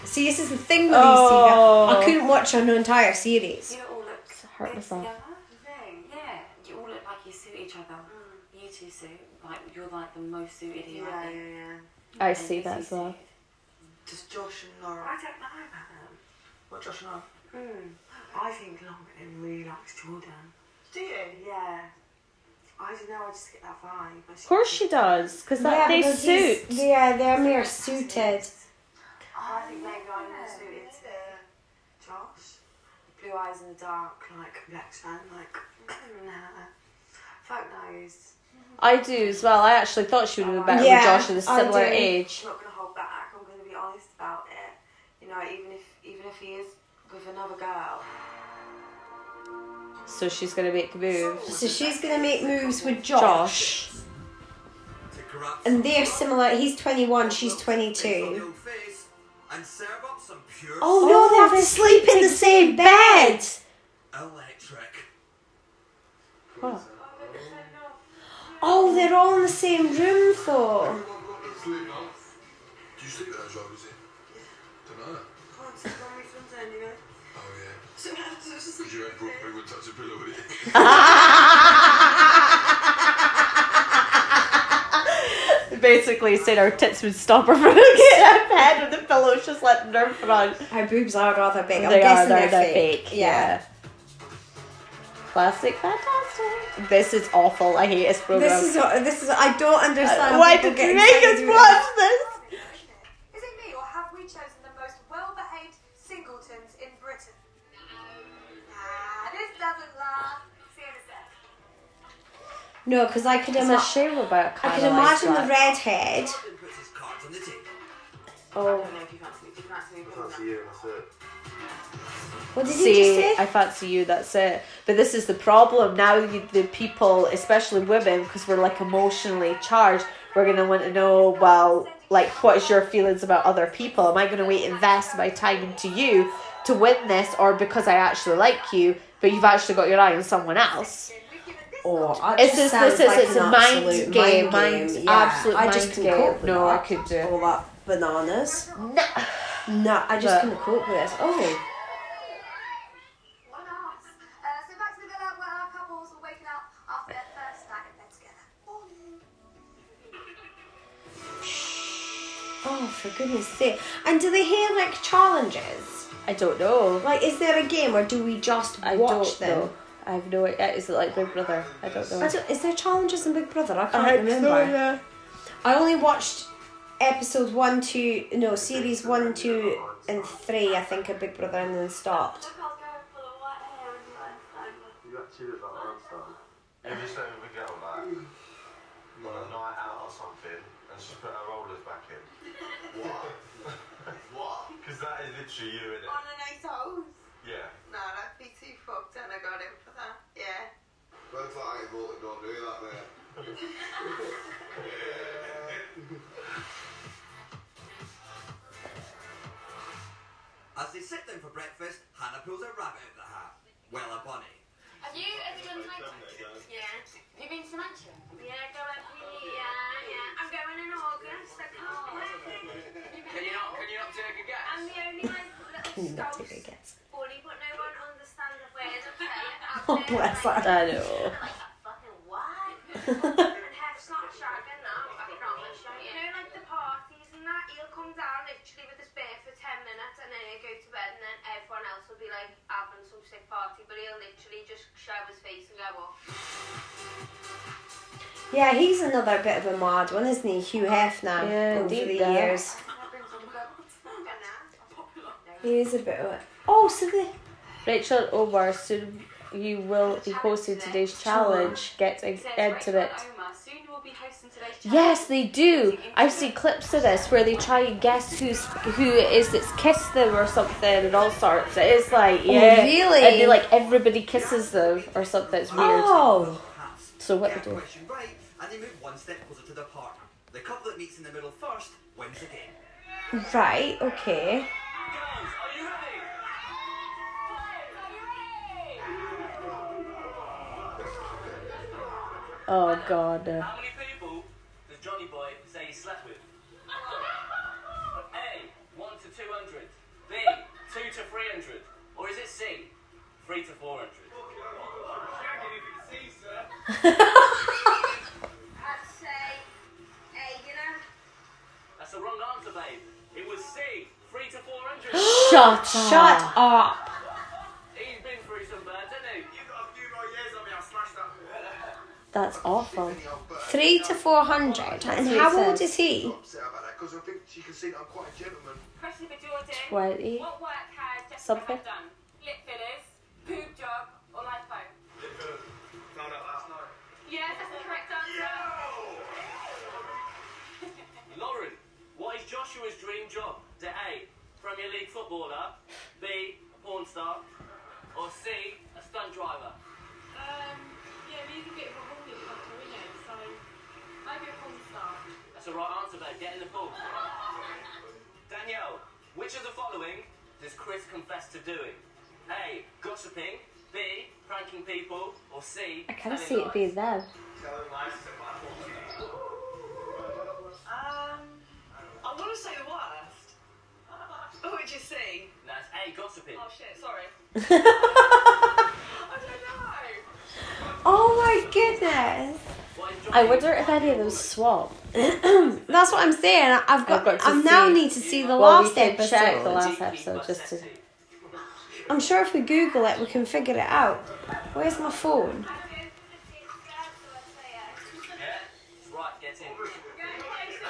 See, this is the thing with Oh. these TV. I couldn't watch an entire series. You all look hurt myself. Yeah, you all look like you suit each other. Mm. You two suit. Like you're like the most suited here. I think. yeah. I see that as well. Does Josh and Laura? I don't know about them. What Josh and Laura? Mm. I think Longman really likes Jordan. Do you? Yeah. I don't know. I just get that vibe. Of course she does, because that Yeah, they because suit. he's- Yeah, they're more suited. I think maybe I'm more suited to Josh. Blue eyes in the dark, like complexion, like nah. Fuck knows. I do as well. I actually thought she would have been better Yeah, with Josh at a I similar do. age. I'm not gonna hold back. I'm gonna be honest about it. You know, even if even if he is with another girl. So she's gonna make moves. So she's gonna make moves with Josh. Josh. And they're similar. He's 21, she's 22. And serve up some pure Oh, oh no, they have to sleep in the same bed! electric. What? Oh, they're all in the same room though. Do you sleep with that job, is it? Don't know. Oh yeah. Because you had brought me would touch a pillow with it. Basically, said our tits would stop her from getting out of bed with the pillows just letting her front. Her boobs are rather big. I'm they are, guessing they're, they're, they're fake. Yeah. Classic, fantastic. This is awful. I hate this program. This is this is. I don't understand. Uh, why did you make us excited about watch this? Is it me or have we chosen the most well-behaved singletons in Britain? Ah, this doesn't laugh. See you in a sec. No, because I could It's a imagine. shame about I could Caroline imagine the Flack. redhead. puts his cards on the table. I Oh, what did you See, just say? I fancy you. That's it. But this is the problem now. You, the people, especially women, because we're like emotionally charged, we're gonna want to know. Well, like, what is your feelings about other people? Am I gonna wait and invest my time into you to win this, or because I actually like you, but you've actually got your eye on someone else? Oh, It's just this is like it's a mind game, mind mind, game. Yeah, absolute I mind just couldn't game. cope no, that. I could do. All that bananas. No. No, I just But- couldn't cope with this. Oh, oh, for goodness sake! And do they have like challenges? I don't know. Like, is there a game or do we just I watch don't them? know. I have no idea. Is it like Big Brother? I don't know. I don't, is there challenges in Big Brother? I can't I remember. so, yeah. I only watched episodes one, two, no, series one, two, and three. I think of Big Brother, and then stopped. You actually look like Einstein. You just let a girl like on a night out or something and she's put her rollers back in. What? what? Because that is literally you, innit? On a nice house? Yeah. No, that'd be too fucked and I got in for that. Yeah. Looks like I thought don't do that, mate. As they sit down for breakfast, Hannah pulls a rabbit out of the hat. Well, a bunny. Have you ever done night Yeah. Have you been to Manchester? Yeah, go up here. Yeah, yeah. I'm going in August. I can't oh, wait. Can you not, can you not take a guess? I'm the only like Can you little not take a guess? bully, but no one understands the words I'm. Oh, bless her. I know. Fucking what? and Hef's not shagging now, I promise you. You know, like the parties and that, he'll come down literally with his beer for 10 minutes and then he'll go to bed and then everyone else will be like having some sick party, but he'll literally just shove his face and go off. Yeah, he's another bit of a mad one, isn't he? Hugh Hefner Yeah, over indeed, the yeah. years. He is a bit of a. Oh, so the. Rachel and Omar, soon you will be hosting today's challenge. Get in- into it. Yes, they do. I've seen clips of this where they try and guess who's who it is that's kissed them or something and all sorts. It is like oh, yeah, Oh, really? And they like everybody kisses them or something. It's weird. Oh. So what they do? and they move one step closer to their partner. The couple that meets in the middle first wins the game. Right, okay. Oh god. no. How many people does Johnny Boy say he slept with? A. 1 to 200. B. 2 to 300. Or is it C. 3 to 400? I'd say A, you know? That's the wrong answer, babe. It was C. 3 to 400. Shut Shut up. That's awful. Three to four hundred. And how old is he? upset about that because I think she can see that I'm quite a gentleman. Question for Jordan. Twenty. What work has Something. done? Lip fillers, poop job, or lipo? Found out last night. Yes, that's the correct answer. Lauren, what is Joshua's dream job? Is A. Premier League footballer, B. A porn star, or C. A stunt driver? Um, yeah, he's a bit of a horny fucker, isn't he? So, maybe a porn star. That's the right answer, babe. Get in the pool. Danielle, which of the following does Chris confess to doing? A. Gossiping. B. Pranking people. Or C. I kind of telling see it being them. Telling lies is a bad one. Um, I want to say the worst. What would you see? That's A. Gossiping. Oh shit, sorry. Oh my goodness. I wonder if any of them swap. That's what I'm saying. I've got. I now see. need to see the Well, we last episode. check the last episode just to. I'm sure if we Google it, we can figure it out. Where's my phone? Right, get in.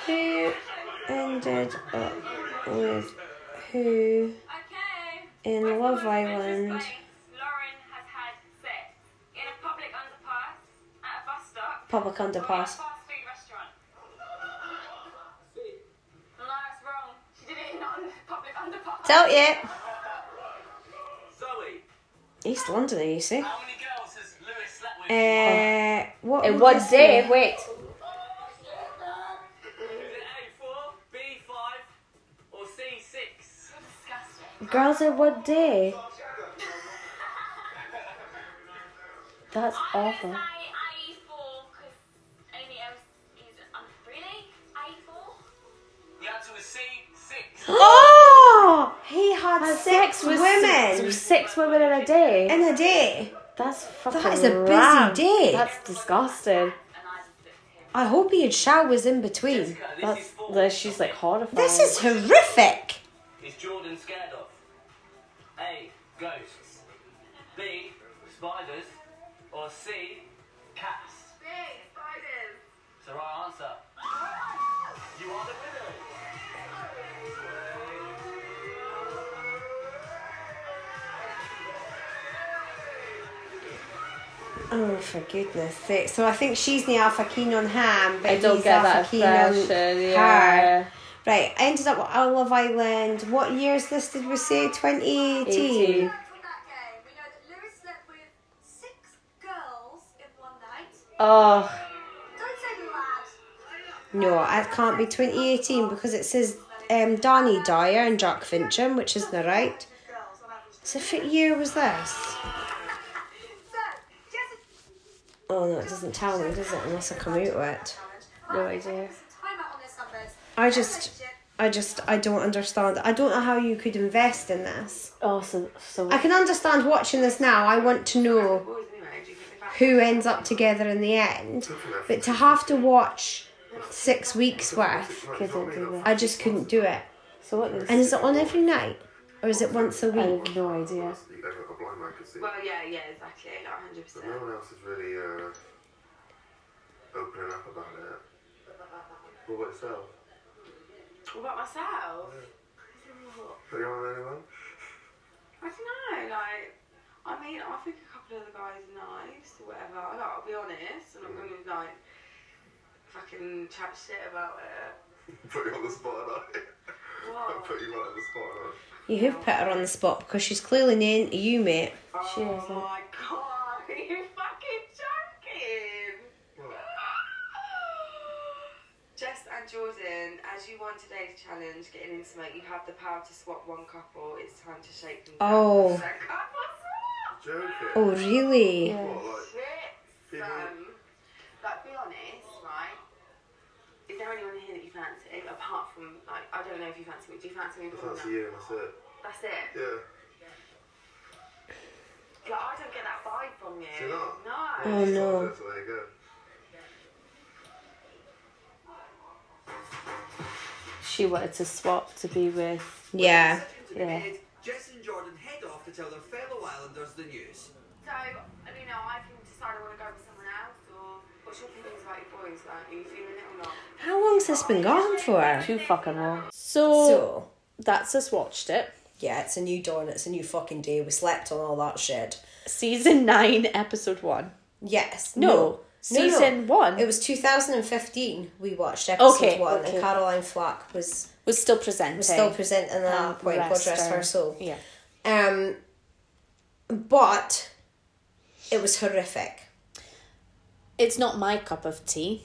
Who ended up with who in Love Island? Lauren has had sex in a public underpass, at a bus stop, Public or in a underpass. fast food restaurant. No, it's wrong. She did it in not a public underpass. Tell you. East London, you see. how many girls has Lewis slept with? Uh, what In one day, wait. Is it A4, B5, or C6? Girls in one day. That's awful. Oh, he had, Had six, with women Six, six women in a day. in a day. That's fucking. is a busy day. That's disgusting. I hope he had showers in between. That's. that She's like horrified. This is horrific. Is Jordan scared of? A. Ghosts. B. Spiders. Or C. Cats. B, spiders. It's the right answer. You are the winner. Oh, for goodness sake. So I think she's the alpha keen on ham, but I don't he's get alpha that keen on impression. her. Right, I ended up on Love Island. What year is this, did we say? 2018? 18. From that game, we know that Lewis slept with six girls in one night. Oh, Don't say lad. No, it can't be 2018 because it says um, Dani Dyer and Jack Fincham, which isn't right. So, what year was this? Oh no, it doesn't tell me, does it? Unless I come out of it. no idea. Time out on this numbers. I just, I just, I don't understand. I don't know how you could invest in this. Oh, so so. I can understand watching this now. I want to know who ends up together in the end, but to have to watch six weeks worth, couldn't do that. I just couldn't do it. So what is? And is it on every night, or is it once a week? have no idea. A blind can see. Well, yeah, yeah, exactly, like hundred But percent. no one else is really uh, opening up about it. What about yourself? What about myself? Are you on anyone? I don't know, like, I mean, I think a couple of the guys are nice or whatever. Like, I'll be honest, I'm not gonna like fucking chat shit about it. Put you on the spot, and I What? put you right on the spot, and I. You have put her on the spot because she's clearly not into you, mate. She is. Oh my god, are you fucking joking? Jess and Jordan, as you won today's challenge, getting intimate, you have the power to swap one couple. It's time to shake them. Oh. So couple swap! Joking. Oh, really? What, like, Shit, son. Like, be honest, right? Is there anyone here that you fancy, apart from, like, I don't know if you fancy me. Do you fancy me? I fancy you, and that's it. That's it? Yeah. Like, I don't get that vibe from you. Do you not? No. Oh, no. So there you go. She wanted to swap to be with. Yeah. Yeah. Jess and Jordan head off to tell their fellow islanders the news. So, you know, I can decide I want to go with someone else, or what's your opinions about your boys? Like, are you feeling it or not? How long's this been gone for? Too fucking long. So, So, that's us watched it. yeah, it's a new dawn, it's a new fucking day. We slept on all that shit. Season 9, episode 1. Yes. No. No. No, no. Season 1 It was 2015 we watched episode Okay, one, okay. and Caroline Flack was, was still presenting. was still presenting that Um, point, God rest Rester. her soul. Yeah. Um, but it was horrific. It's not my cup of tea.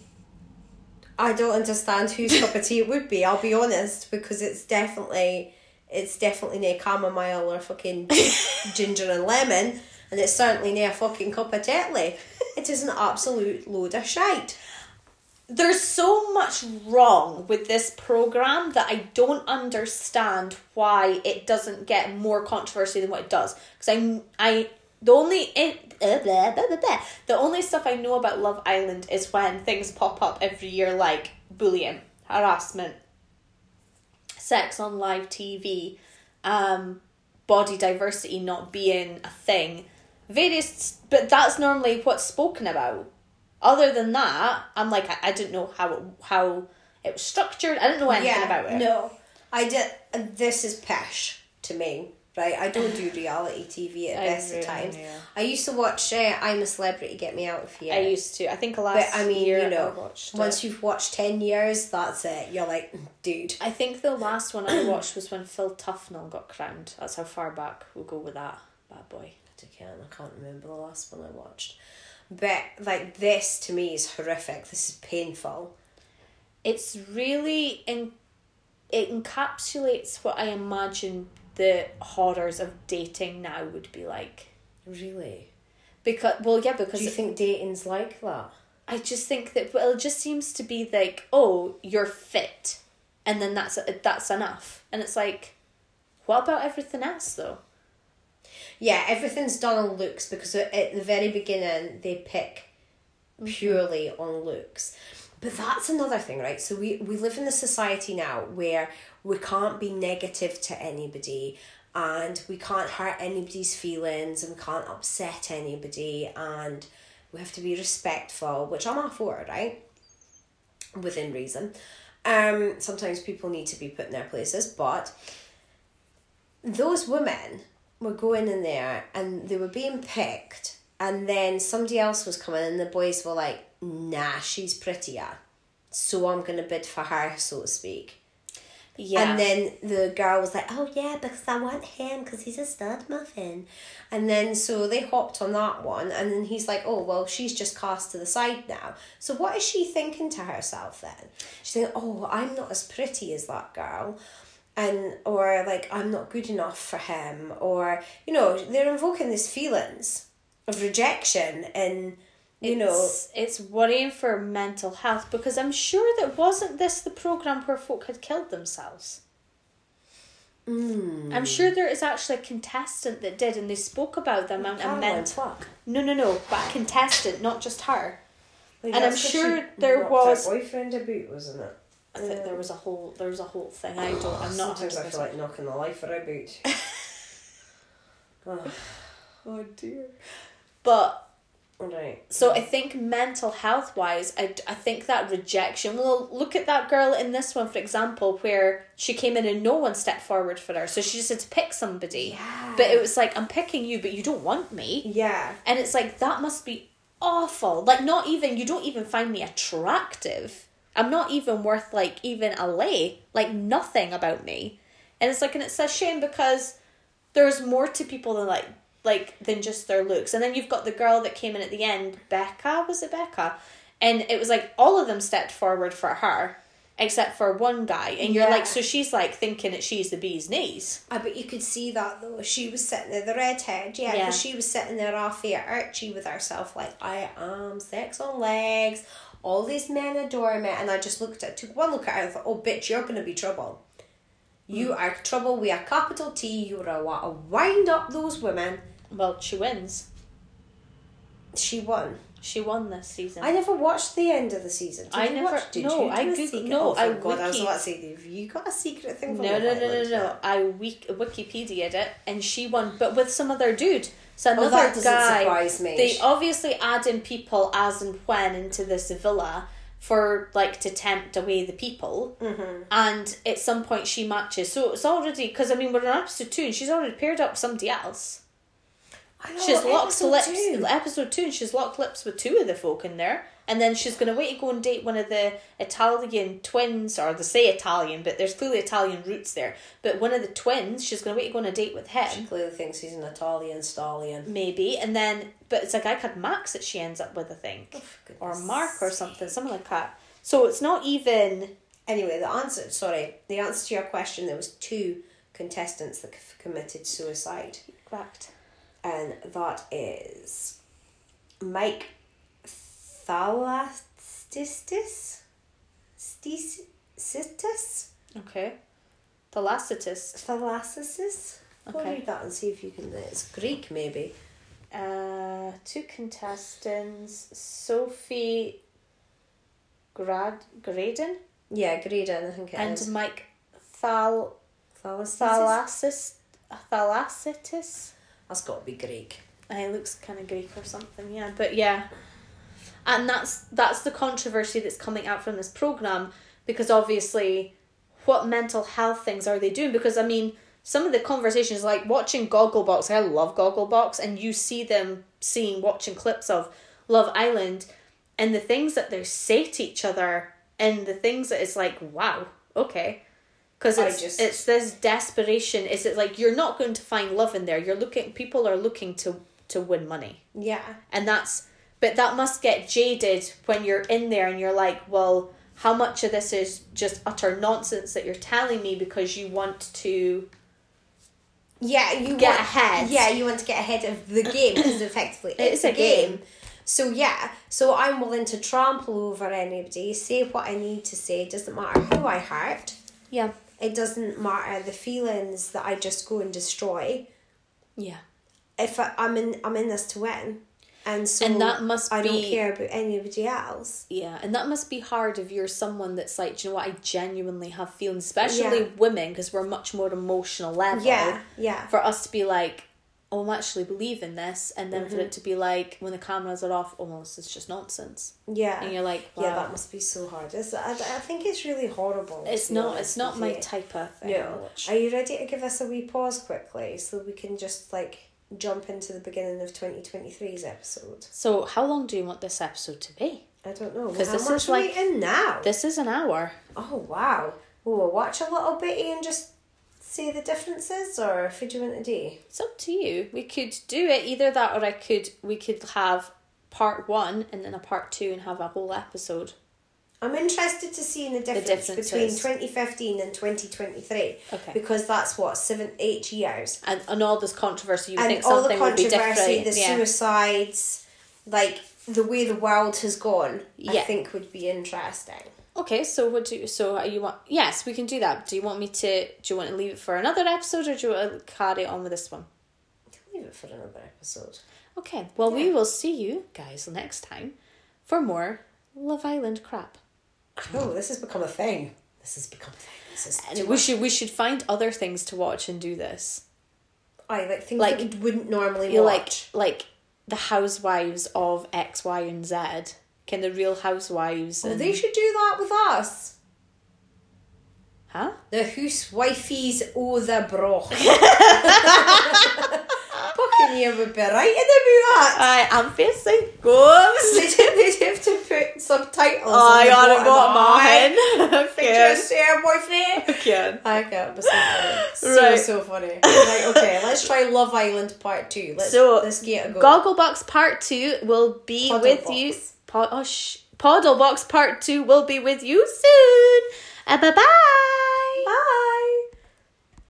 I don't understand whose cup of tea it would be. I'll be honest, because it's definitely it's definitely no chamomile or fucking ginger and lemon, and it's certainly no fucking cup of Tetley. It is an absolute load of shite. There's so much wrong with this program that I don't understand why it doesn't get more controversy than what it does. Because I, I, the only uh, blah, blah, blah, the only stuff I know about Love Island is when things pop up every year, like bullying, harassment, sex on live TV, um, body diversity not being a thing. Various, but that's normally what's spoken about. Other than that, I'm like I, I didn't know how it, how it was structured. I didn't know anything about it. No, I did. This is pesh to me, right? I don't do reality TV at I best really- of times. yeah. I used to watch uh, I'm a Celebrity, Get Me Out of Here. I used to. I think But last I mean, year you know, once it. you've watched 10 years, that's it. You're like, dude. I think the last one I watched was when Phil Tufnell got crowned. That's how far back we'll go with that bad boy. I can't, I can't remember the last one I watched. But, like, this to me is horrific. This is painful. It's really in it encapsulates what I imagine the horrors of dating now would be like. Really? Because well, yeah, because Do you think dating's like that? I just think that well, it just seems to be like, oh, you're fit, and then that's that's enough, and it's like, what about everything else though? Yeah, everything's done on looks because at at the very beginning they pick mm-hmm. purely on looks. But that's another thing, right? So we, we live in a society now where we can't be negative to anybody and we can't hurt anybody's feelings and we can't upset anybody and we have to be respectful, which I'm all for, right? Within reason. Um, sometimes people need to be put in their places, but those women were going in there and they were being picked and then somebody else was coming and the boys were like nah she's prettier so i'm gonna bid for her so to speak Yeah. and then the girl was like oh yeah because i want him because he's a stud muffin. And then so they hopped on that one and then he's like oh well she's just cast to the side now. So what is she thinking to herself then? She's thinking oh i'm not as pretty as that girl and or like I'm not good enough for him or you know they're invoking these feelings of rejection and you know it's, it's worrying for mental health because I'm sure that wasn't this the program where folk had killed themselves. mm, I'm sure there is actually a contestant that did, and they spoke about the amount of mental. No, no, no, but a contestant, not just her. Like, and I'm sure there was. her boyfriend a boot wasn't it I think there was a whole there was a whole thing. I don't. I'm not. sometimes I feel like knocking the life out of a boot oh, Oh dear. But right so I think mental health wise, I, I think that rejection. Well, look at that girl in this one, for example, where she came in and no one stepped forward for her, so she just had to pick somebody. Yeah. But it was like I'm picking you, but you don't want me. yeah And it's like that must be awful. Like not even you don't even find me attractive. I'm not even worth like even a lay. Like nothing about me. And it's like and it's a shame because there's more to people than like like than just their looks. And then you've got the girl that came in at the end, Becca, was it Becca? And it was like all of them stepped forward for her. Except for one guy, and you're Yeah. like, so she's like thinking that she's the bee's knees. I bet you could see that though. She was sitting there, the redhead, yeah, Yeah. because she was sitting there all fair archy with herself, like, I am sex on legs, all these men adore me. And I just looked at, took one look at her and thought, oh, bitch, you're going to be trouble. You are trouble with a capital T. You're a want to wind up those women. Well, she wins. She won. She won this season. I never watched the end of the season. Did I you never- Watch, did no, you? I a secret- no, oh, I God, I was about to say, have you got a secret thing from No, no, Love no, no, no. I wik- Wikipedia'd it, and she won, but with some other dude. So Oh, another that doesn't guy. surprise me. They obviously add in people as and when into this villa for like to tempt away the people. Mm-hmm. And at some point she matches. So it's already because I mean we're on episode two, and she's already paired up with somebody else. I know, she's locked episode lips. two. Episode two, and she's locked lips with two of the folk in there. And then she's going to wait to go and date one of the Italian twins, or they say Italian, but there's clearly Italian roots there. But one of the twins, she's going to wait to go on a date with him. She clearly thinks he's an Italian stallion. Maybe. And then, but it's a guy called Max that she ends up with, I think. Oh, or Mark or something, something like that. So it's not even. Anyway, the answer, sorry, the answer to your question, there was two contestants that committed suicide. Correct. And that is Mike Thalastistis? Stistis? Okay. Thalassitis. Thalassisis? Go Okay. read that and see if you can. It's Greek, maybe. Uh, two contestants Sophie Grad Graydon Yeah, Graden, I think it and is. Mike Thal Thalassitis? Thalassitis. That's got to be Greek. Uh, It looks kind of Greek or something, yeah. But yeah, and that's that's the controversy that's coming out from this program because obviously, what mental health things are they doing? Because I mean, some of the conversations like watching Gogglebox. I love Gogglebox, and you see them seeing watching clips of Love Island, and the things that they say to each other, and the things that it's like, wow, okay. Because it's just- it's this desperation. Is it like you're not going to find love in there? You're looking. People are looking to to win money Yeah. and that's but that must get jaded when you're in there and you're like well how much of this is just utter nonsense that you're telling me because you want to Yeah, you Get want, ahead. Yeah, you want to get ahead of the game because effectively It's it's, a a game. game. So yeah, so I'm willing to trample over anybody, say what I need to say. It doesn't matter who I hurt. Yeah. It doesn't matter the feelings that I just go and destroy. yeah If I, I'm in, I'm in this to win, and so And that must I don't care about anybody else. yeah and that must be hard if you're someone that's like "Do you know what i genuinely have feelings especially Yeah. women because we're much more emotional level Yeah, yeah. for us to be like oh i'm actually believing this and then for Mhm. it to be like when the cameras are off oh it's just nonsense Yeah, and you're like yeah, that must be so hard. It's, I, I think it's really horrible. It's not. It's not my you. type of thing. No. Are you ready to give us a wee pause quickly so we can just like jump into the beginning of 2023's episode? So, how long do you want this episode to be? I don't know. Because this is like in now? This is an hour. Oh wow. Will we watch a little bitty and just see the differences, or if you want to do? It's up to you. We could do it either that, or I could. We could have part one and then a part two and have a whole episode. I'm interested to see the difference between differences. 2015 and 2023 Okay. because that's what seven, eight years. And and all this controversy, you and think all the something would be controversy, the yeah. suicides, like the way the world has gone, I think would be interesting. Okay, so what do you, so are you want? Yes, we can do that. Do you want me to? Do you want to leave it for another episode, or do you want to carry on with this one? Leave it for another episode. Okay. Well, we will see you guys next time for more Love Island crap. Oh, this has become a thing. This has become a thing. This is we much. should we should find other things to watch and do this. I like things like- that we wouldn't normally You watch. like like the housewives of X, Y, and Z. Can the Real Housewives? Oh, and- they should do that with us. Huh? The housewifeys o the broch. And you would be right the mood. I am facing goes. They'd have to put subtitles Oh, on the on the bottom. Aye. Pictures there, boyfriend. Again. I get it, but so funny. So, Right. so funny. Right, okay, let's try Love Island Part 2. Let's, So, let's get a go. Gogglebox Part 2 will be Poddlebox. with you. Pod, oh, sh- Poddlebox Part 2 will be with you soon. Uh, bye bye.